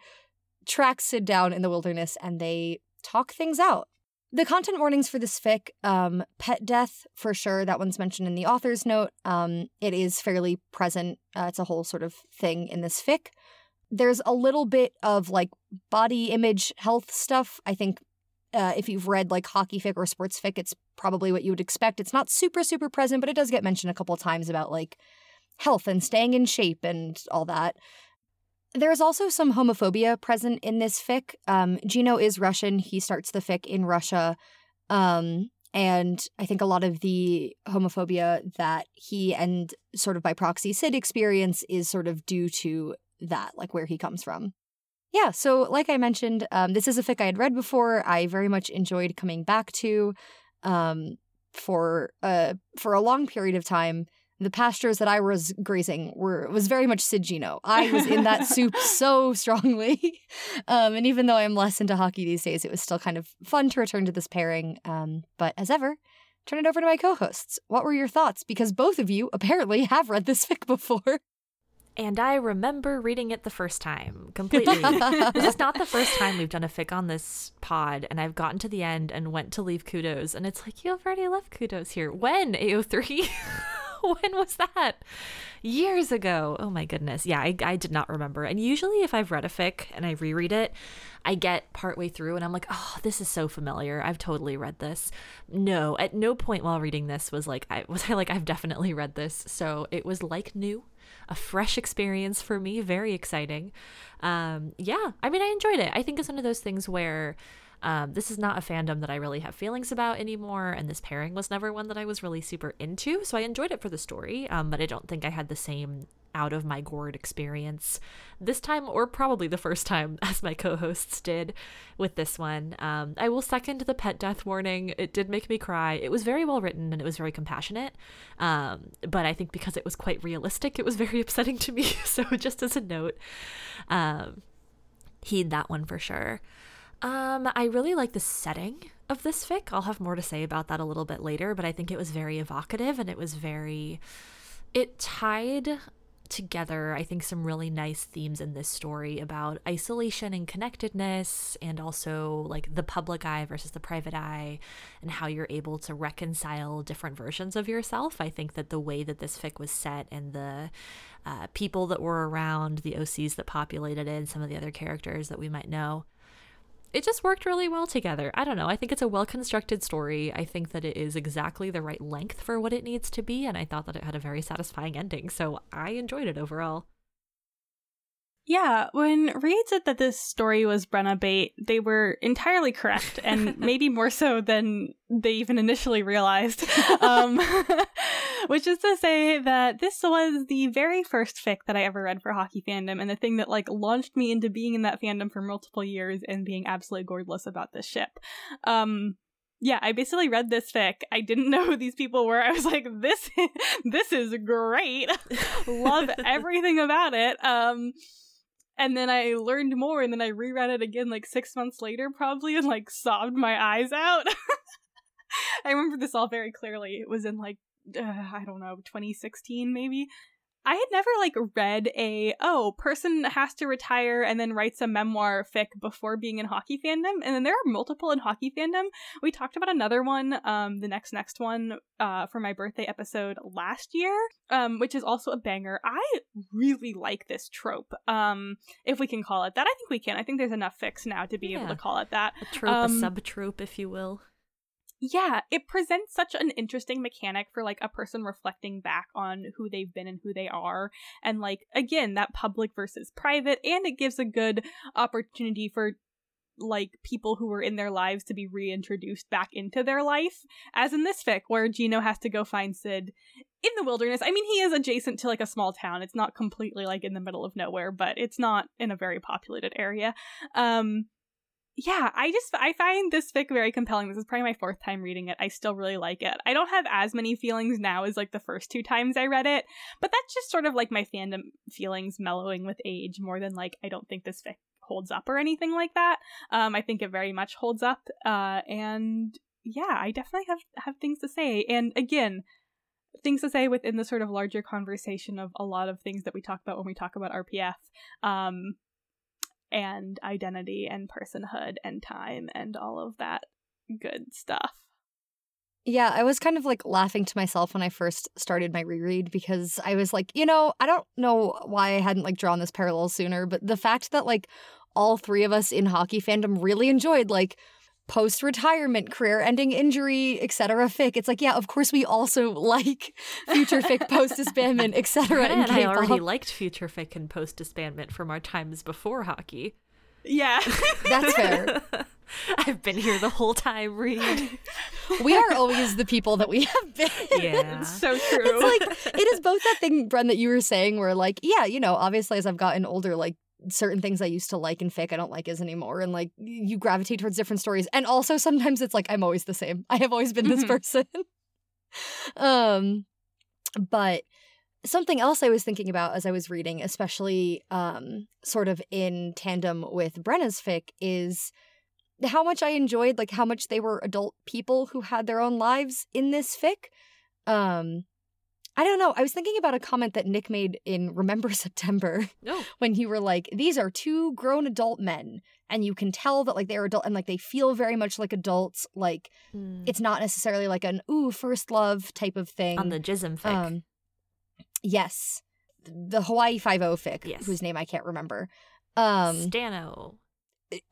Speaker 3: tracks Sid down in the wilderness and they talk things out. The content warnings for this fic, um, pet death for sure. That one's mentioned in the author's note. Um, it is fairly present. Uh, it's a whole sort of thing in this fic. There's a little bit of like body image health stuff. I think uh, if you've read like hockey fic or sports fic, it's probably what you would expect. It's not super, super present, but it does get mentioned a couple times about like health and staying in shape and all that. There's also some homophobia present in this fic. Um, Geno is Russian. He starts the fic in Russia. Um, and I think a lot of the homophobia that he and sort of by proxy Sid experience is sort of due to that, like where he comes from. Yeah, so like I mentioned, um, this is a fic I had read before. I very much enjoyed coming back to um, for uh, for a long period of time. The pastures that I was grazing were was very much Sid Geno. I was in that soup so strongly, um, and even though I'm less into hockey these days, it was still kind of fun to return to this pairing. Um, but as ever, turn it over to my co-hosts. What were your thoughts? Because both of you apparently have read this fic before.
Speaker 1: And I remember reading it the first time completely. this is not the first time we've done a fic on this pod, and I've gotten to the end and went to leave kudos, and it's like, you've already left kudos here. When, AO3? when was that? Years ago. Oh my goodness. Yeah, I, I did not remember. And usually, if I've read a fic and I reread it, I get partway through and I'm like, oh, this is so familiar. I've totally read this. No, at no point while reading this was like, I was I like, I've definitely read this. So it was like new a fresh experience for me, very exciting. Um, yeah, I mean, I enjoyed it. I think it's one of those things where um, this is not a fandom that I really have feelings about anymore, and this pairing was never one that I was really super into. So I enjoyed it for the story, um, but I don't think I had the same out of my gourd experience this time, or probably the first time, as my co hosts did with this one. Um, I will second the pet death warning. It did make me cry. It was very well written and it was very compassionate. Um, but I think because it was quite realistic, it was very upsetting to me. so, just as a note, um, heed that one for sure. Um, I really like the setting of this fic. I'll have more to say about that a little bit later, but I think it was very evocative and it was very. It tied together, I think, some really nice themes in this story about isolation and connectedness, and also like the public eye versus the private eye, and how you're able to reconcile different versions of yourself. I think that the way that this fic was set and the uh, people that were around, the OCs that populated it, and some of the other characters that we might know it just worked really well together. I don't know. I think it's a well constructed story. I think that it is exactly the right length for what it needs to be, and I thought that it had a very satisfying ending. So I enjoyed it overall.
Speaker 2: Yeah, when Reed said that this story was Brenna bait, they were entirely correct, and maybe more so than they even initially realized. Um, which is to say that this was the very first fic that I ever read for hockey fandom, and the thing that like launched me into being in that fandom for multiple years and being absolutely gourdless about this ship. Um, yeah, I basically read this fic. I didn't know who these people were. I was like, this, this is great. Love everything about it. Um, and then I learned more, and then I reread it again like six months later, probably, and like sobbed my eyes out. I remember this all very clearly. It was in like, uh, I don't know, 2016 maybe. I had never like read a oh person has to retire and then writes a memoir fic before being in hockey fandom, and then there are multiple in hockey fandom. We talked about another one, um, the next next one, uh, for my birthday episode last year, um, which is also a banger. I really like this trope, um, if we can call it that. I think we can. I think there's enough fics now to be yeah. able to call it that.
Speaker 1: A trope, um, a sub trope, if you will
Speaker 2: yeah, it presents such an interesting mechanic for like a person reflecting back on who they've been and who they are. And like, again, that public versus private. And it gives a good opportunity for like people who were in their lives to be reintroduced back into their life. As in this fic, where Geno has to go find Sid in the wilderness. I mean, he is adjacent to like a small town. It's not completely like in the middle of nowhere, but it's not in a very populated area. Um, yeah, I just I find this fic very compelling. This is probably my fourth time reading it. I still really like it. I don't have as many feelings now as like the first two times I read it, but that's just sort of like my fandom feelings mellowing with age more than like I don't think this fic holds up or anything like that. Um, I think it very much holds up. Uh, and yeah, I definitely have have things to say. And again, things to say within the sort of larger conversation of a lot of things that we talk about when we talk about RPF. Um, and identity and personhood and time and all of that good stuff.
Speaker 3: Yeah, I was kind of like laughing to myself when I first started my reread because I was like, you know, I don't know why I hadn't like drawn this parallel sooner, but the fact that like all three of us in hockey fandom really enjoyed like post retirement, career ending injury, etc. fic. It's like, yeah, of course we also like future fic, post disbandment, etc.
Speaker 1: And I already liked future fic and post disbandment from our times before hockey.
Speaker 2: Yeah,
Speaker 3: that's fair.
Speaker 1: I've been here the whole time, Reed.
Speaker 3: We are always the people that we have been.
Speaker 1: Yeah.
Speaker 2: It's so true.
Speaker 3: It's like, it is both that thing, Bren, that you were saying, where, like, yeah, you know, obviously as I've gotten older, like, certain things I used to like in fic I don't like is anymore and like you gravitate towards different stories and also sometimes it's like I'm always the same. I have always been this mm-hmm. person. um but something else I was thinking about as I was reading especially um sort of in tandem with Brenna's fic is how much I enjoyed like how much they were adult people who had their own lives in this fic. Um I don't know. I was thinking about a comment that Nick made in Remember September
Speaker 1: oh.
Speaker 3: when you were like, these are two grown adult men. And you can tell that like they're adult and like they feel very much like adults. Like mm. it's not necessarily like an ooh, first love type of thing.
Speaker 1: On the Jism fic. Um,
Speaker 3: yes. The Hawaii Five O fic, yes. whose name I can't remember. Um
Speaker 1: Stano.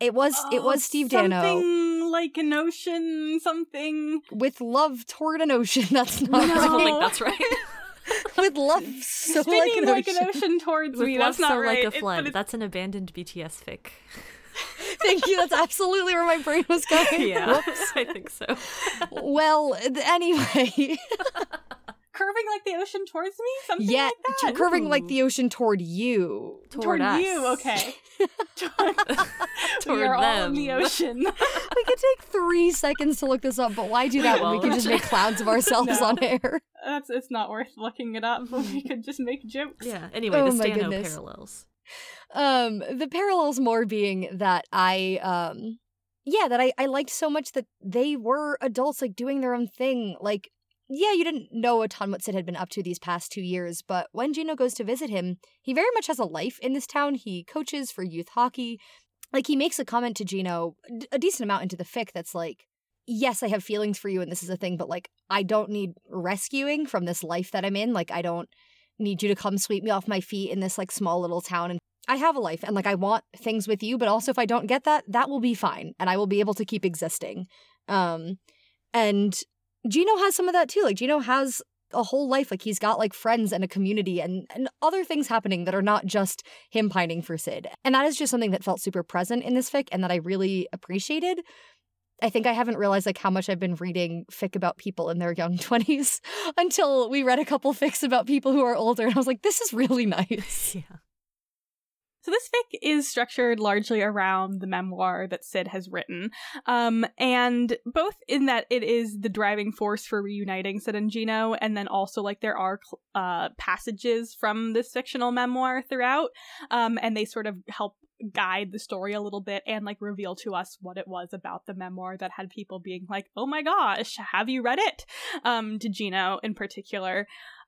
Speaker 3: It was oh, it was Steve Danno.
Speaker 2: Something like an ocean, something
Speaker 3: with love toward an ocean. That's not.
Speaker 1: No. I don't think that's right.
Speaker 3: With love so
Speaker 2: Spinning
Speaker 3: like an ocean.
Speaker 2: towards
Speaker 1: With
Speaker 2: me.
Speaker 1: love
Speaker 2: That's not
Speaker 1: so
Speaker 2: right.
Speaker 1: like a
Speaker 2: It- but
Speaker 1: flood.
Speaker 2: it's-
Speaker 1: That's an abandoned BTS fic.
Speaker 3: Thank you. That's absolutely where my brain was going.
Speaker 1: yeah, I think so.
Speaker 3: Well, th- anyway,
Speaker 2: curving like the ocean towards me. Something
Speaker 3: yeah,
Speaker 2: like
Speaker 3: t-
Speaker 2: that.
Speaker 3: curving like the ocean toward you.
Speaker 1: Toward, us.
Speaker 2: you. Okay. we
Speaker 1: Toward
Speaker 2: are all in the ocean.
Speaker 3: We could take three seconds to look this up, but why do that when we can just make clowns of ourselves
Speaker 2: No.
Speaker 3: on air?
Speaker 2: That's it's not worth looking it up. But we could just make jokes.
Speaker 1: Yeah. Anyway,
Speaker 3: Oh
Speaker 1: the
Speaker 3: my
Speaker 1: Stano
Speaker 3: goodness.
Speaker 1: parallels.
Speaker 3: Um, the parallels more being that I, um, yeah, that I, I liked so much that they were adults, like doing their own thing. Like, yeah, you didn't know a ton what Sid had been up to these past two years, but when Geno goes to visit him, he very much has a life in this town. He coaches for youth hockey. Like, he makes a comment to Geno a decent amount into the fic that's like, yes, I have feelings for you and this is a thing, but like, I don't need rescuing from this life that I'm in. Like, I don't need you to come sweep me off my feet in this like small little town and I have a life and like I want things with you, but also if I don't get that, that will be fine and I will be able to keep existing. Um and Geno has some of that too. Like Geno has a whole life like he's got like friends and a community and, and other things happening that are not just him pining for Sid. And that is just something that felt super present in this fic and that I really appreciated. I think I haven't realized like how much I've been reading fic about people in their young 20s until we read a couple fics about people who are older and I was like this is really nice.
Speaker 1: Yeah.
Speaker 2: So this fic is structured largely around the memoir that Sid has written, um, and both in that it is the driving force for reuniting Sid and Geno, and then also like there are uh, passages from this fictional memoir throughout, um, and they sort of help guide the story a little bit and like reveal to us what it was about the memoir that had people being like, "Oh my gosh, have you read it?" Um, to Geno in particular.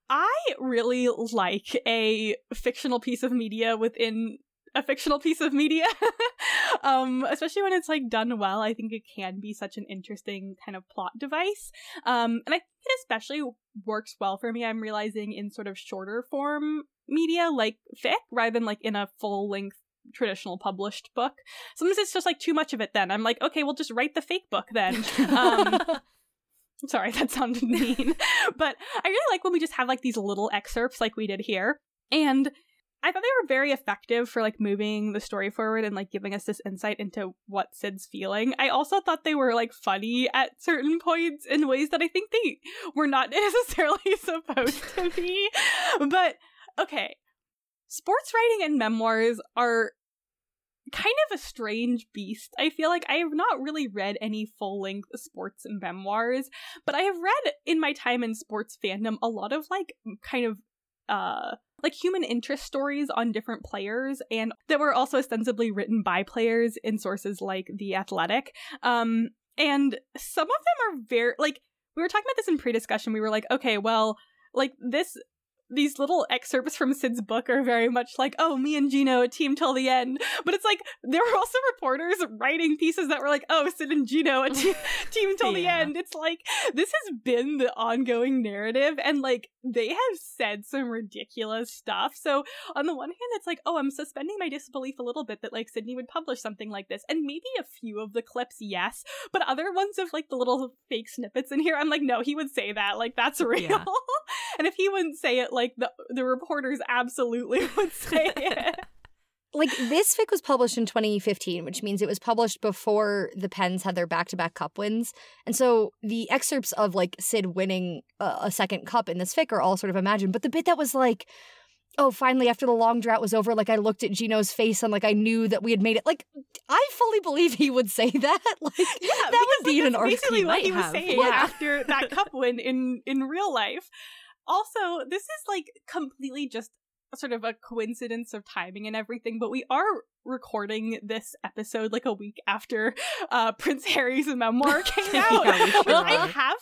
Speaker 2: I really like a fictional piece of media within a fictional piece of media. um, especially when it's like done well, I think it can be such an interesting kind of plot device. Um, and I think it especially works well for me, I'm realizing in sort of shorter form media like fic rather than like in a full length traditional published book. Sometimes it's just like too much of it then. I'm like, okay, we'll just write the fake book then. Um, Sorry, that sounded mean. but I really like when we just have like these little excerpts like we did here. And I thought they were very effective for like moving the story forward and like giving us this insight into what Sid's feeling. I also thought they were like funny at certain points in ways that I think they were not necessarily supposed to be. But okay. Sports writing and memoirs are kind of a strange beast. I feel like I have not really read any full length sports memoirs, but I have read in my time in sports fandom a lot of like kind of uh like human interest stories on different players and that were also ostensibly written by players in sources like The Athletic. Um and some of them are very like we were talking about this in pre-discussion. We were like, okay, well, like this these little excerpts from Sid's book are very much like, oh, me and Geno, a team till the end. But it's like there were also reporters writing pieces that were like, oh, Sid and Geno, a te- team till the end. It's like this has been the ongoing narrative, and like they have said some ridiculous stuff. So on the one hand, it's like, oh, I'm suspending my disbelief a little bit that like Sidney would publish something like this, and maybe a few of the clips, yes, but other ones of like the little fake snippets in here, I'm like, no, he would say that, like that's real.
Speaker 1: Yeah.
Speaker 2: and if he wouldn't say it, like the the reporters absolutely would say it.
Speaker 3: like this fic was published in 2015 which means it was published before the pens had their back-to-back cup wins and so the excerpts of like sid winning a, a second cup in this fic are all sort of imagined but the bit that was like oh finally after the long drought was over like i looked at geno's face and like i knew that we had made it like i fully believe he would say that like
Speaker 2: Yeah,
Speaker 3: that would be
Speaker 2: because,
Speaker 3: an article
Speaker 2: basically what he was
Speaker 1: have,
Speaker 2: saying
Speaker 1: yeah.
Speaker 2: after that cup win in in real life. Also, this is like completely just sort of a coincidence of timing and everything, but we are recording this episode like a week after uh Prince Harry's memoir came out.
Speaker 1: Yeah, we
Speaker 2: which I have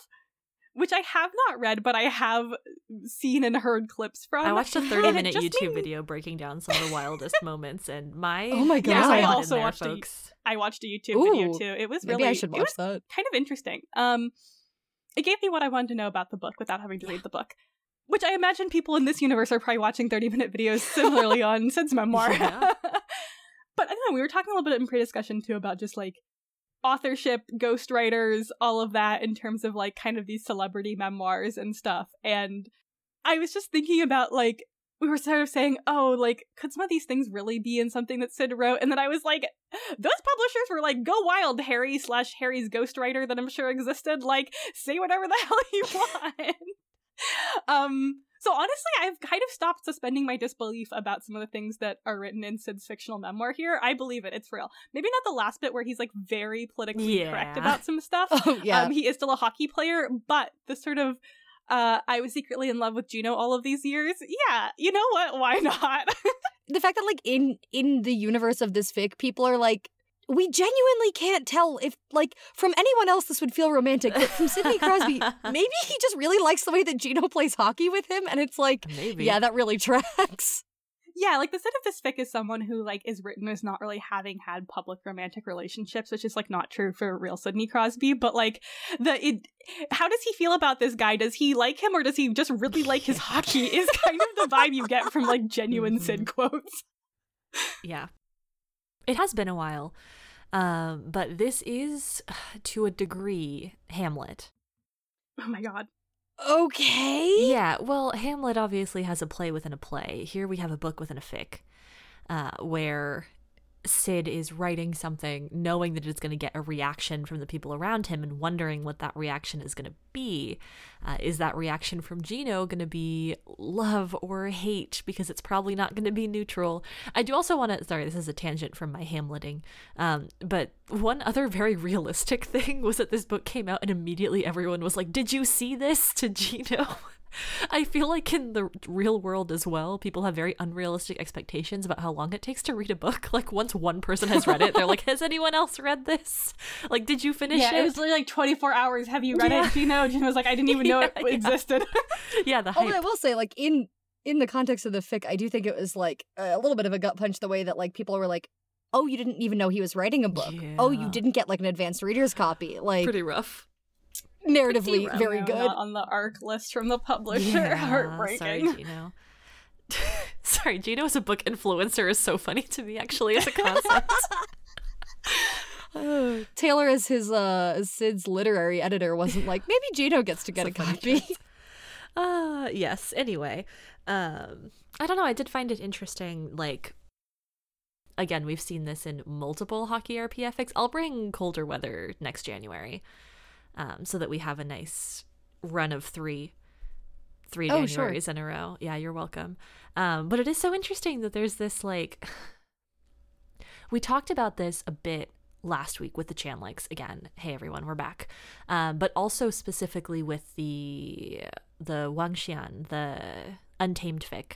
Speaker 2: which I have not read, but I have seen and heard clips from.
Speaker 1: I watched a 30 minute YouTube
Speaker 2: made
Speaker 1: video breaking down some of the wildest moments, and my
Speaker 3: Oh my
Speaker 2: Yes,
Speaker 3: God.
Speaker 2: I
Speaker 1: there's a lot in
Speaker 2: also
Speaker 1: there,
Speaker 2: watched a-
Speaker 1: folks.
Speaker 2: I watched a YouTube video too. It was
Speaker 3: maybe
Speaker 2: really
Speaker 3: i should
Speaker 2: it was
Speaker 3: that
Speaker 2: kind of interesting. Um, it gave me what I wanted to know about the book without having to read the book, which I imagine people in this universe are probably watching thirty minute videos similarly on Sid's memoir.
Speaker 1: Yeah.
Speaker 2: but I don't know. We were talking a little bit in pre-discussion too about just like authorship, ghostwriters, all of that in terms of like kind of these celebrity memoirs and stuff. And I was just thinking about like we were sort of saying, oh, like, could some of these things really be in something that Sid wrote? And then I was like, those publishers were like, go wild, Harry slash Harry's ghostwriter that I'm sure existed. Like, say whatever the hell you want. Um, so honestly, I've kind of stopped suspending my disbelief about some of the things that are written in Sid's fictional memoir here. I believe it; it's real. Maybe not the last bit where he's like very politically
Speaker 1: Yeah.
Speaker 2: correct about some stuff.
Speaker 3: Oh yeah.
Speaker 2: Um, he is still a hockey player, but the sort of uh, I was secretly in love with Geno all of these years. Yeah, you know what? Why not?
Speaker 3: the fact that like in in the universe of this fic, people are like, we genuinely can't tell if like from anyone else this would feel romantic, but from Sidney Crosby, maybe he just really likes the way that Geno plays hockey with him, and it's like,
Speaker 1: Maybe.
Speaker 3: yeah, that really tracks.
Speaker 2: yeah, like the set of this fic is someone who like is written as not really having had public romantic relationships, which is like not true for real Sidney Crosby. But like the it, how does he feel about this guy? Does he like him or does he just really like his hockey? Is kind of the vibe you get from like genuine mm-hmm. Sid quotes.
Speaker 1: Yeah. It has been a while. Um, but this is, to a degree, Hamlet.
Speaker 2: Oh my god.
Speaker 3: Okay.
Speaker 1: Yeah, well, Hamlet obviously has a play within a play. Here we have a book within a fic, uh, where Sid is writing something knowing that it's going to get a reaction from the people around him and wondering what that reaction is going to be. Uh, is that reaction from Geno going to be love or hate? Because it's probably not going to be neutral. I do also want to, sorry, this is a tangent from my Hamleting, um, but one other very realistic thing was that this book came out and immediately everyone was like, Did you see this to Geno? I feel like in the real world as well, people have very unrealistic expectations about how long it takes to read a book. Like once one person has read it, they're like, "Has anyone else read this? Like, did you finish
Speaker 2: yeah,
Speaker 1: it?"
Speaker 2: it was literally like 24 hours. Have you read
Speaker 1: Yeah.
Speaker 2: it? Geno? Geno was like, I didn't even know it
Speaker 1: Yeah, yeah.
Speaker 2: existed.
Speaker 1: yeah, the
Speaker 3: Although I will say, like in in the context of the fic, I do think it was like a little bit of a gut punch the way that like people were like, "Oh, you didn't even know he was writing a book. Oh, you didn't get like an advanced reader's copy." Like
Speaker 1: Pretty rough.
Speaker 3: Narratively, very good.
Speaker 2: on the arc list from the publisher.
Speaker 1: Yeah,
Speaker 2: Heartbreaking.
Speaker 1: Sorry, Geno. sorry, Geno as a book influencer is so funny to me. Actually, as a concept.
Speaker 3: Oh, Taylor as his uh Sid's literary editor wasn't like maybe Geno gets to get a
Speaker 1: It's a funny
Speaker 3: copy.
Speaker 1: Uh yes. Anyway, um I don't know, I did find it interesting like again, we've seen this in multiple hockey RP fics. I'll bring colder weather next January. Um so that we have a nice run of 3 3
Speaker 3: Oh, sure.
Speaker 1: In a row. Yeah, you're welcome. Um but it is so interesting that there's this like we talked about this a bit last week with the Chanlix again. Hey everyone, we're back. Um, but also specifically with the the Wang Xian, the Untamed fic.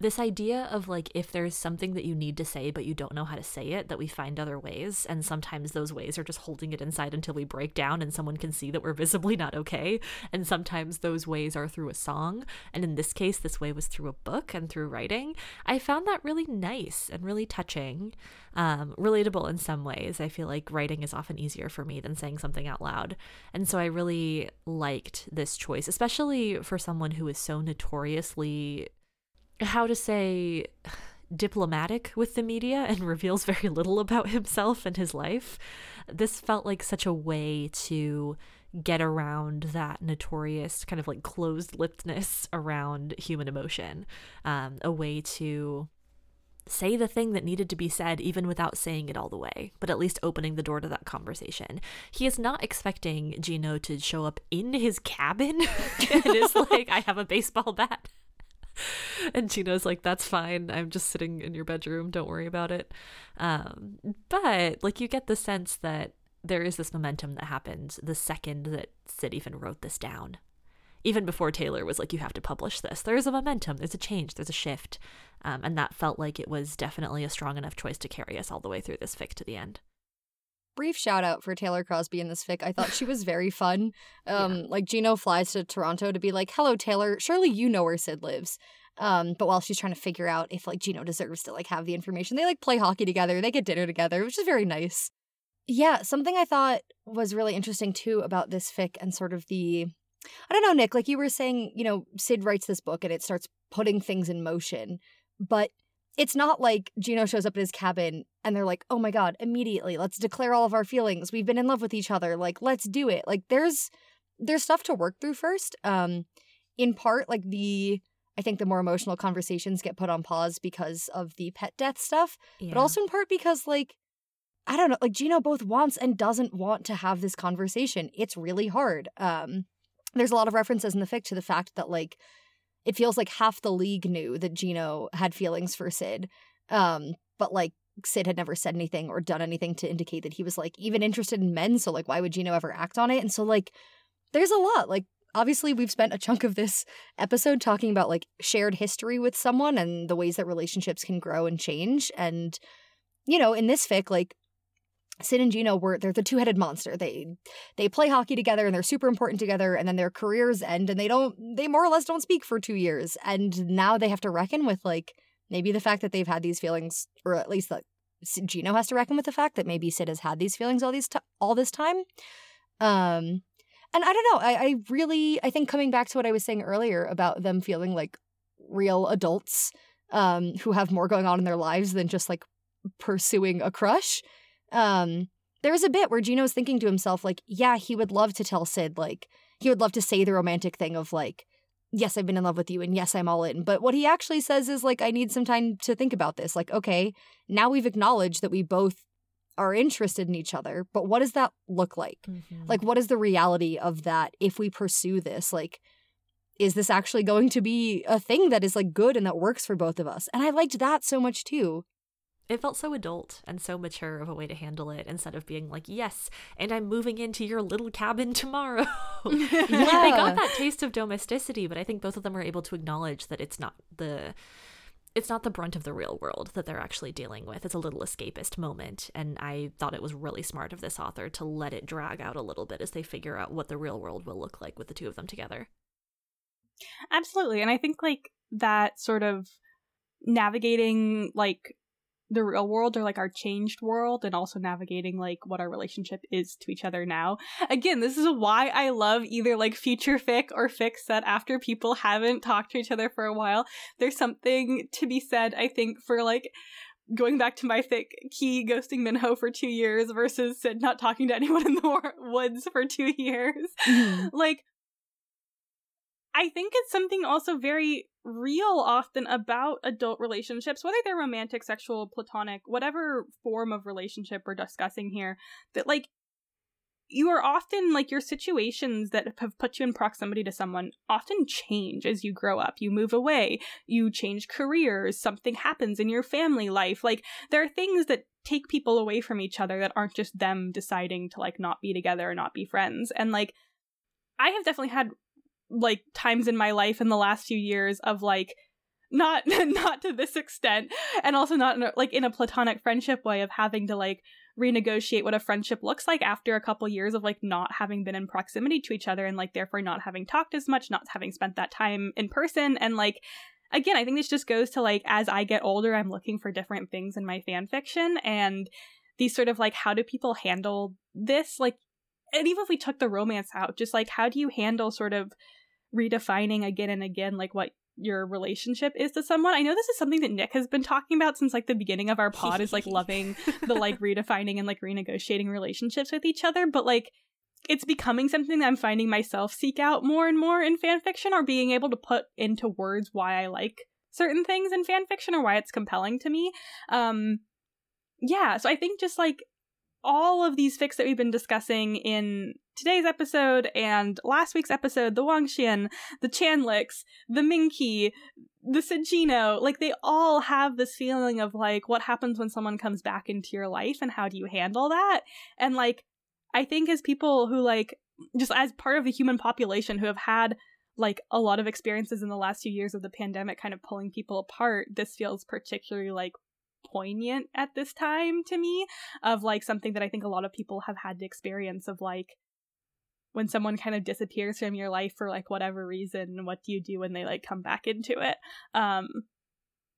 Speaker 1: This idea of like if there's something that you need to say but you don't know how to say it, that we find other ways, and sometimes those ways are just holding it inside until we break down and someone can see that we're visibly not okay. And sometimes those ways are through a song, and in this case, this way was through a book and through writing. I found that really nice and really touching um, relatable in some ways. I feel like writing is often easier for me than saying something out loud. And so I really liked this choice, especially for someone who is so notoriously, how to say, diplomatic with the media and reveals very little about himself and his life. This felt like such a way to get around that notorious kind of like closed lippedness around human emotion, um, a way to say the thing that needed to be said even without saying it all the way, but at least opening the door to that conversation. He is not expecting Geno to show up in his cabin and is like, I have a baseball bat. And Geno's like, that's fine. I'm just sitting in your bedroom. Don't worry about it. Um, but like, you get the sense that there is this momentum that happened the second that Sid even wrote this down. Even before Taylor was like, you have to publish this. There is a momentum, there's a change, there's a shift. Um, and that felt like it was definitely a strong enough choice to carry us all the way through this fic to the end.
Speaker 3: Brief shout out for Taylor Crosby in this fic. I thought she was very fun. Um, like Geno flies to Toronto to be like, "Hello, Taylor. Surely you know where Sid lives." Um, but while she's trying to figure out if like Geno deserves to like have the information, they like play hockey together. They get dinner together, which is very nice. Yeah, something I thought was really interesting too about this fic and sort of the I don't know, Nick, like you were saying, you know, Sid writes this book and it starts putting things in motion, but it's not like Geno shows up at his cabin and they're like, "Oh my god, immediately, let's declare all of our feelings. We've been in love with each other. Like, let's do it." Like there's there's stuff to work through first. Um in part, like the I think the more emotional conversations get put on pause because of the pet death stuff,
Speaker 1: Yeah.
Speaker 3: but also in part because like I don't know, like Geno both wants and doesn't want to have this conversation. It's really hard. Um there's a lot of references in the fic to the fact that like it feels like half the league knew that Geno had feelings for Sid. Um but like Sid had never said anything or done anything to indicate that he was like even interested in men, so like why would Geno ever act on it? And so like there's a lot. Like obviously we've spent a chunk of this episode talking about like shared history with someone and the ways that relationships can grow and change and you know in this fic like Sid and Geno were they're the two-headed monster. They they play hockey together and they're super important together and then their careers end and they don't they more or less don't speak for 2 years and now they have to reckon with like maybe the fact that they've had these feelings or at least that Geno has to reckon with the fact that maybe Sid has had these feelings all these t- all this time. Um and I don't know, I, I really I think coming back to what I was saying earlier about them feeling like real adults um who have more going on in their lives than just like pursuing a crush. Um there's a bit where Geno Geno's thinking to himself like, yeah, he would love to tell Sid like he would love to say the romantic thing of like yes, I've been in love with you and yes, I'm all in. But what he actually says is like I need some time to think about this. Like, okay, now we've acknowledged that we both are interested in each other, but what does that look like?
Speaker 1: Mhm.
Speaker 3: Like, what is the reality of that if we pursue this? Like, is this actually going to be a thing that is like good and that works for both of us? And I liked that so much too.
Speaker 1: It felt so adult and so mature of a way to handle it instead of being like, yes, and I'm moving into your little cabin tomorrow. Like, they got that taste of domesticity, but I think both of them are able to acknowledge that it's not the it's not the brunt of the real world that they're actually dealing with. It's a little escapist moment. And I thought it was really smart of this author to let it drag out a little bit as they figure out what the real world will look like with the two of them together.
Speaker 2: Absolutely. And I think like that sort of navigating like the real world or like our changed world and also navigating like what our relationship is to each other now. Again, this is why I love either like future fic or fics that after people haven't talked to each other for a while, there's something to be said, I think, for like going back to my fic, Key ghosting Minho for two years versus Sid not talking to anyone in the war- woods for two years. Mm-hmm. like I think it's something also very real often about adult relationships, whether they're romantic, sexual, platonic, whatever form of relationship we're discussing here, that like you are often like your situations that have put you in proximity to someone often change as you grow up. You move away, you change careers, something happens in your family life. Like there are things that take people away from each other that aren't just them deciding to like not be together or not be friends. And like I have definitely had like times in my life in the last few years of like not not to this extent and also not in a, like in a platonic friendship way of having to like renegotiate what a friendship looks like after a couple years of like not having been in proximity to each other and like therefore not having talked as much not having spent that time in person and like again i think this just goes to like as i get older i'm looking for different things in my fan fiction and these sort of like how do people handle this? Like and even if we took the romance out just like how do you handle sort of redefining again and again like what your relationship is to someone. I know this is something that Nick has been talking about since like the beginning of our pod is like loving the like redefining and like renegotiating relationships with each other, but like it's becoming something that I'm finding myself seek out more and more in fan fiction or being able to put into words why I like certain things in fan fiction or why it's compelling to me. Um yeah, so I think just like all of these fics that we've been discussing in today's episode and last week's episode, the Wangxian, the Chanlix, the Minkey, the Sajino, like they all have this feeling of like what happens when someone comes back into your life and how do you handle that? And like I think as people who like just as part of the human population who have had like a lot of experiences in the last few years of the pandemic kind of pulling people apart, this feels particularly like poignant at this time to me of like something that I think a lot of people have had to experience of like when someone kind of disappears from your life for like whatever reason, what do you do when they like come back into it? Um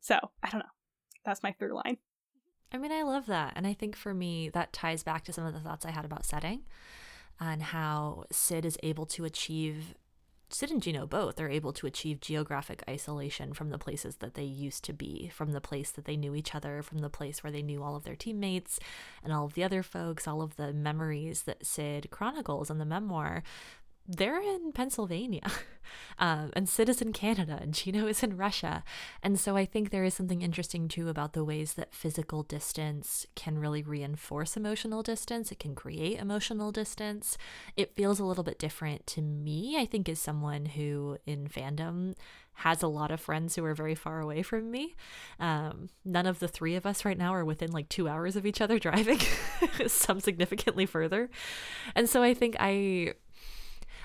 Speaker 2: so I don't know. That's my through line.
Speaker 1: I mean, I love that. And I think for me, that ties back to some of the thoughts I had about setting and how Sid is able to achieve, Sid and Geno both are able to achieve geographic isolation from the places that they used to be, from the place that they knew each other, from the place where they knew all of their teammates and all of the other folks, all of the memories that Sid chronicles in the memoir they're in Pennsylvania. Um, and Citizen Canada and Geno is in Russia. And so I think there is something interesting too about the ways that physical distance can really reinforce emotional distance. It can create emotional distance. It feels a little bit different to me, I think, as someone who in fandom has a lot of friends who are very far away from me. Um, none of the three of us right now are within like two hours of each other driving, some significantly further. And so I think I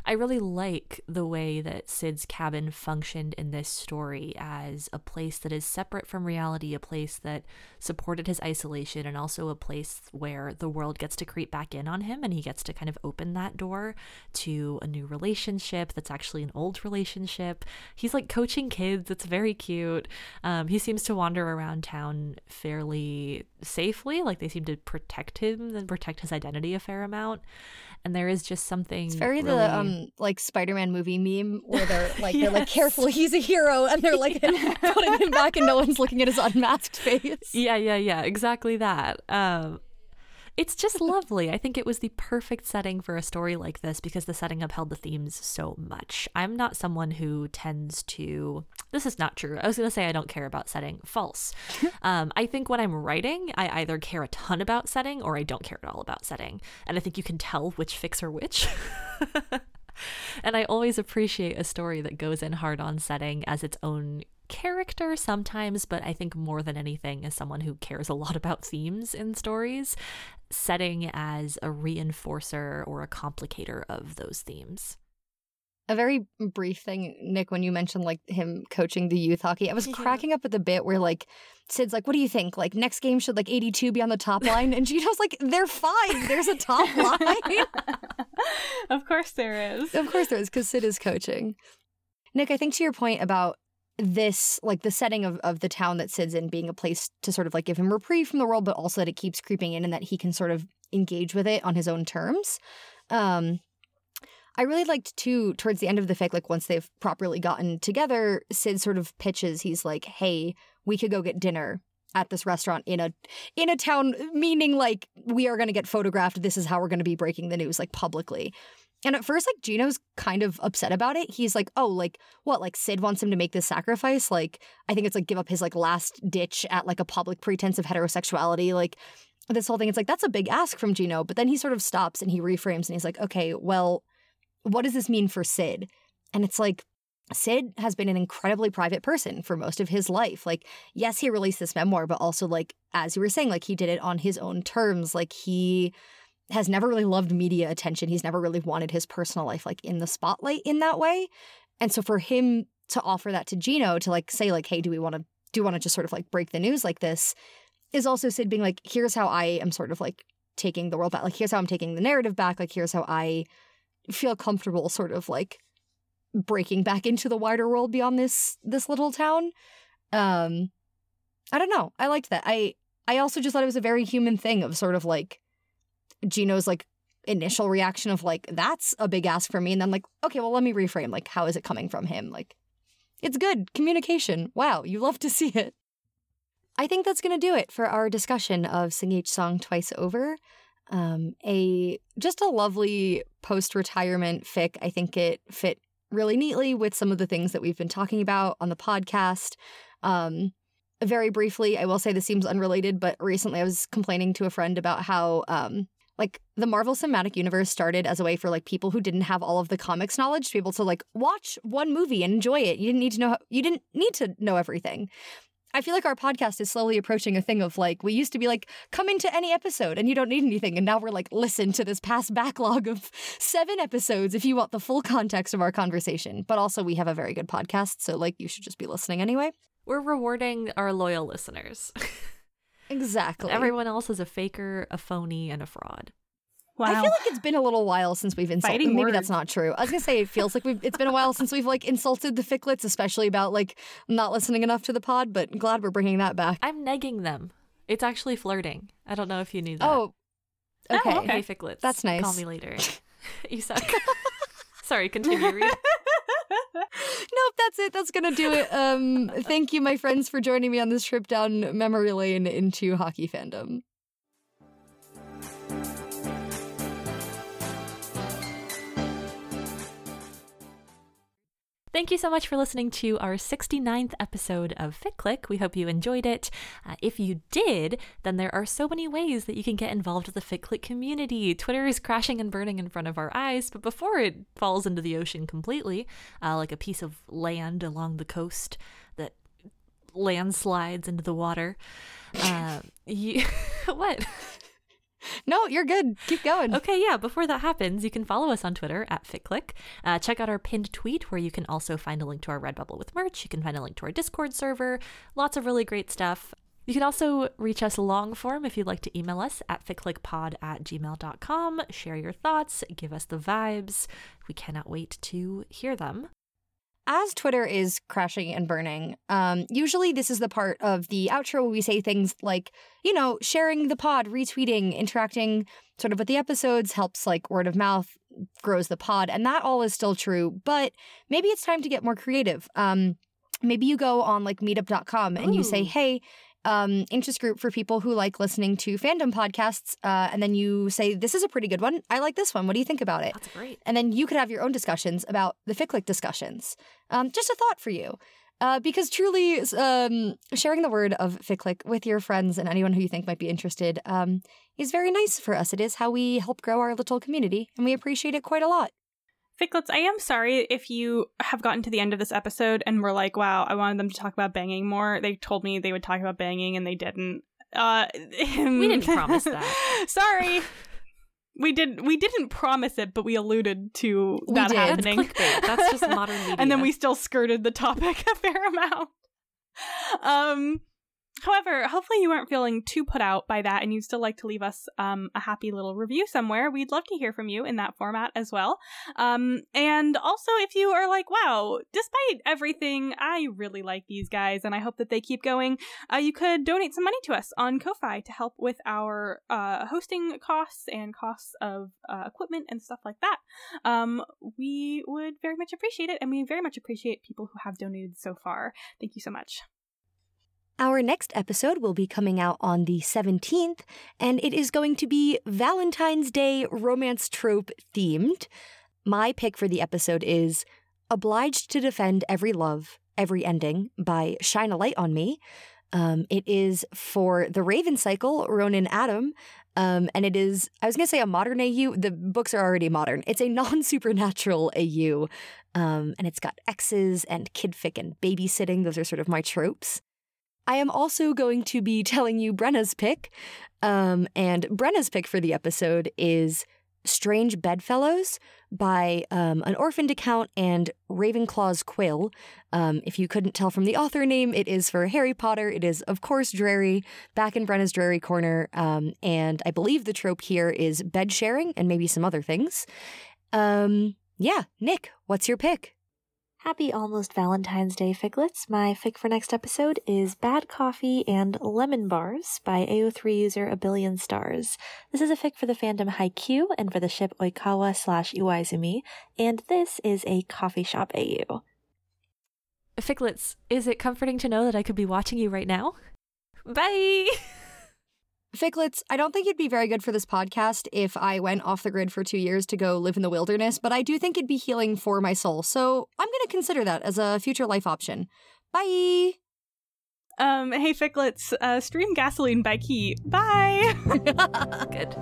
Speaker 1: I really like the way that Sid's cabin functioned in this story as a place that is separate from reality, a place that supported his isolation, and also a place where the world gets to creep back in on him and he gets to kind of open that door to a new relationship that's actually an old relationship. He's like coaching kids, it's very cute. Um, he seems to wander around town fairly safely, like they seem to protect him and protect his identity a fair amount and there is just something
Speaker 3: it's very
Speaker 1: really...
Speaker 3: the um like spider-man movie meme where they're like yes. they're like careful he's a hero and they're like yeah. putting him back and no one's looking at his unmasked face
Speaker 1: yeah yeah yeah exactly that um it's just lovely. I think it was the perfect setting for a story like this because the setting upheld the themes so much. I'm not someone who tends to. This is not true. I was going to say I don't care about setting. False. um, I think when I'm writing, I either care a ton about setting or I don't care at all about setting. And I think you can tell which fics are which. And I always appreciate a story that goes in hard on setting as its own character sometimes, but I think more than anything, as someone who cares a lot about themes in stories, setting as a reinforcer or a complicator of those themes.
Speaker 3: A very brief thing, Nick, when you mentioned like him coaching the youth hockey, I was yeah. cracking up at the bit where like Sid's like, "What do you think? Like next game should like 82 be on the top line?" And Geno's like, "They're fine. There's a top line."
Speaker 2: of course there is.
Speaker 3: Of course there is, because Sid is coaching. Nick, I think to your point about this like the setting of, of the town that Sid's in being a place to sort of like give him reprieve from the world, but also that it keeps creeping in and that he can sort of engage with it on his own terms. Um I really liked too towards the end of the fic, like once they've properly gotten together, Sid sort of pitches, he's like, Hey, we could go get dinner at this restaurant in a in a town meaning like we are going to get photographed this is how we're going to be breaking the news like publicly and at first, like Geno's kind of upset about it. He's like, "Oh, like what? Like Sid wants him to make this sacrifice? Like I think it's like give up his like last ditch at like a public pretense of heterosexuality. Like this whole thing. It's like that's a big ask from Geno." But then he sort of stops and he reframes and he's like, "Okay, well, what does this mean for Sid?" And it's like Sid has been an incredibly private person for most of his life. Like, yes, he released this memoir, but also like as you were saying, like he did it on his own terms. Like he has never really loved media attention. He's never really wanted his personal life like in the spotlight in that way. And so for him to offer that to Geno to like say like, hey, do we want to do you want to just sort of like break the news like this? Is also Sid being like, here's how I am sort of like taking the world back. Like here's how I'm taking the narrative back. Like here's how I feel comfortable sort of like breaking back into the wider world beyond this this little town. Um I don't know. I liked that. I I also just thought it was a very human thing of sort of like Geno's like initial reaction of like, that's a big ask for me. And then like, okay, well, let me reframe. Like, how is it coming from him? Like, it's good. Communication. Wow, you love to see it. I think that's going to do it for our discussion of Sing Each Song Twice Over. Um, a just a lovely post retirement fic. I think it fit really neatly with some of the things that we've been talking about on the podcast. Um, very briefly, I will say this seems unrelated, but recently I was complaining to a friend about how um, like the Marvel Cinematic Universe started as a way for like people who didn't have all of the comics knowledge to be able to like watch one movie and enjoy it. You didn't need to know you didn't need to know everything. I feel like our podcast is slowly approaching a thing of like we used to be like come into any episode and you don't need anything and now we're like listen to this past backlog of 7 episodes if you want the full context of our conversation. But also we have a very good podcast so like you should just be listening anyway.
Speaker 1: We're rewarding our loyal listeners.
Speaker 3: Exactly.
Speaker 1: Everyone else is a faker, a phony, and a fraud.
Speaker 3: Wow. I feel like it's been a little while since we've insulted. Maybe words. that's not true. I was gonna say it feels like we've. It's been a while since we've like insulted the ficlets, especially about like not listening enough to the pod. But glad we're bringing that back.
Speaker 1: I'm negging them. It's actually flirting. I don't know if you knew that.
Speaker 3: Oh, okay.
Speaker 1: Oh, okay. Hey, ficlets.
Speaker 3: That's nice.
Speaker 1: Call me later. you suck. Sorry. Continue. Read.
Speaker 3: nope, that's it. That's gonna do it. Um, thank you, my friends, for joining me on this trip down memory lane into hockey fandom.
Speaker 1: Thank you so much for listening to our 69th episode of FitClick. We hope you enjoyed it. Uh, if you did, then there are so many ways that you can get involved with the FitClick community. Twitter is crashing and burning in front of our eyes, but before it falls into the ocean completely, uh, like a piece of land along the coast that landslides into the water, uh, you, what?
Speaker 3: No, you're good. Keep going.
Speaker 1: Okay, yeah. Before that happens, you can follow us on Twitter at FitClick. Uh, check out our pinned tweet where you can also find a link to our Redbubble with merch. You can find a link to our Discord server. Lots of really great stuff. You can also reach us long form if you'd like to email us at fitclickpod at gmail.com. Share your thoughts, give us the vibes. We cannot wait to hear them
Speaker 3: as Twitter is crashing and burning, um, usually this is the part of the outro where we say things like, you know, sharing the pod, retweeting, interacting sort of with the episodes helps like word of mouth grows the pod. And that all is still true, but maybe it's time to get more creative. Um, maybe you go on like meetup.com and Ooh. you say, hey, um, interest group for people who like listening to fandom podcasts. Uh, and then you say, This is a pretty good one. I like this one. What do you think about it?
Speaker 1: That's great.
Speaker 3: And then you could have your own discussions about the FitClick discussions. Um, just a thought for you. Uh, because truly, um, sharing the word of FitClick with your friends and anyone who you think might be interested um, is very nice for us. It is how we help grow our little community, and we appreciate it quite a lot.
Speaker 2: Ficlets, I am sorry if you have gotten to the end of this episode and were like, wow, I wanted them to talk about banging more. They told me they would talk about banging and they didn't. Uh,
Speaker 1: we didn't promise that.
Speaker 2: sorry. We did. We didn't promise it, but we alluded to we that
Speaker 1: did.
Speaker 2: happening.
Speaker 1: That's, That's just modern media.
Speaker 2: and then we still skirted the topic a fair amount. Um, However, hopefully you weren't feeling too put out by that and you'd still like to leave us um, a happy little review somewhere. We'd love to hear from you in that format as well. Um, and also, if you are like, wow, despite everything, I really like these guys and I hope that they keep going, uh, you could donate some money to us on Ko-Fi to help with our uh, hosting costs and costs of uh, equipment and stuff like that. Um, we would very much appreciate it and we very much appreciate people who have donated so far. Thank you so much.
Speaker 3: Our next episode will be coming out on the 17th, and it is going to be Valentine's Day romance trope themed. My pick for the episode is Obliged to Defend Every Love, Every Ending by Shine a Light on Me. Um, it is for the Raven Cycle, Ronan Adam, um, and it is, I was going to say a modern AU. The books are already modern. It's a non supernatural AU. Um, and it's got exes and kidfic and babysitting. Those are sort of my tropes. I am also going to be telling you Brenna's pick. Um, and Brenna's pick for the episode is Strange Bedfellows by um, an orphaned account and Ravenclaw's Quill. Um, if you couldn't tell from the author name, it is for Harry Potter. It is, of course, Drarry, back in Brenna's Drarry Corner. Um, and I believe the trope here is bed sharing and maybe some other things. Um, yeah, Nick, what's your pick?
Speaker 1: Happy almost Valentine's Day, ficlets. My fic for next episode is Bad Coffee and Lemon Bars by AO3 user A Billion Stars. This is a fic for the fandom Haikyuu and for the ship Oikawa slash Iwaizumi, and this is a coffee shop AU. Ficlets, is it comforting to know that I could be watching you right now? Bye!
Speaker 3: Ficlets, I don't think it'd be very good for this podcast if I went off the grid for two years to go live in the wilderness, but I do think it'd be healing for my soul. So I'm going to consider that as a future life option. Bye.
Speaker 2: Um, hey Ficlets, uh, stream gasoline by Key. Bye.
Speaker 1: good.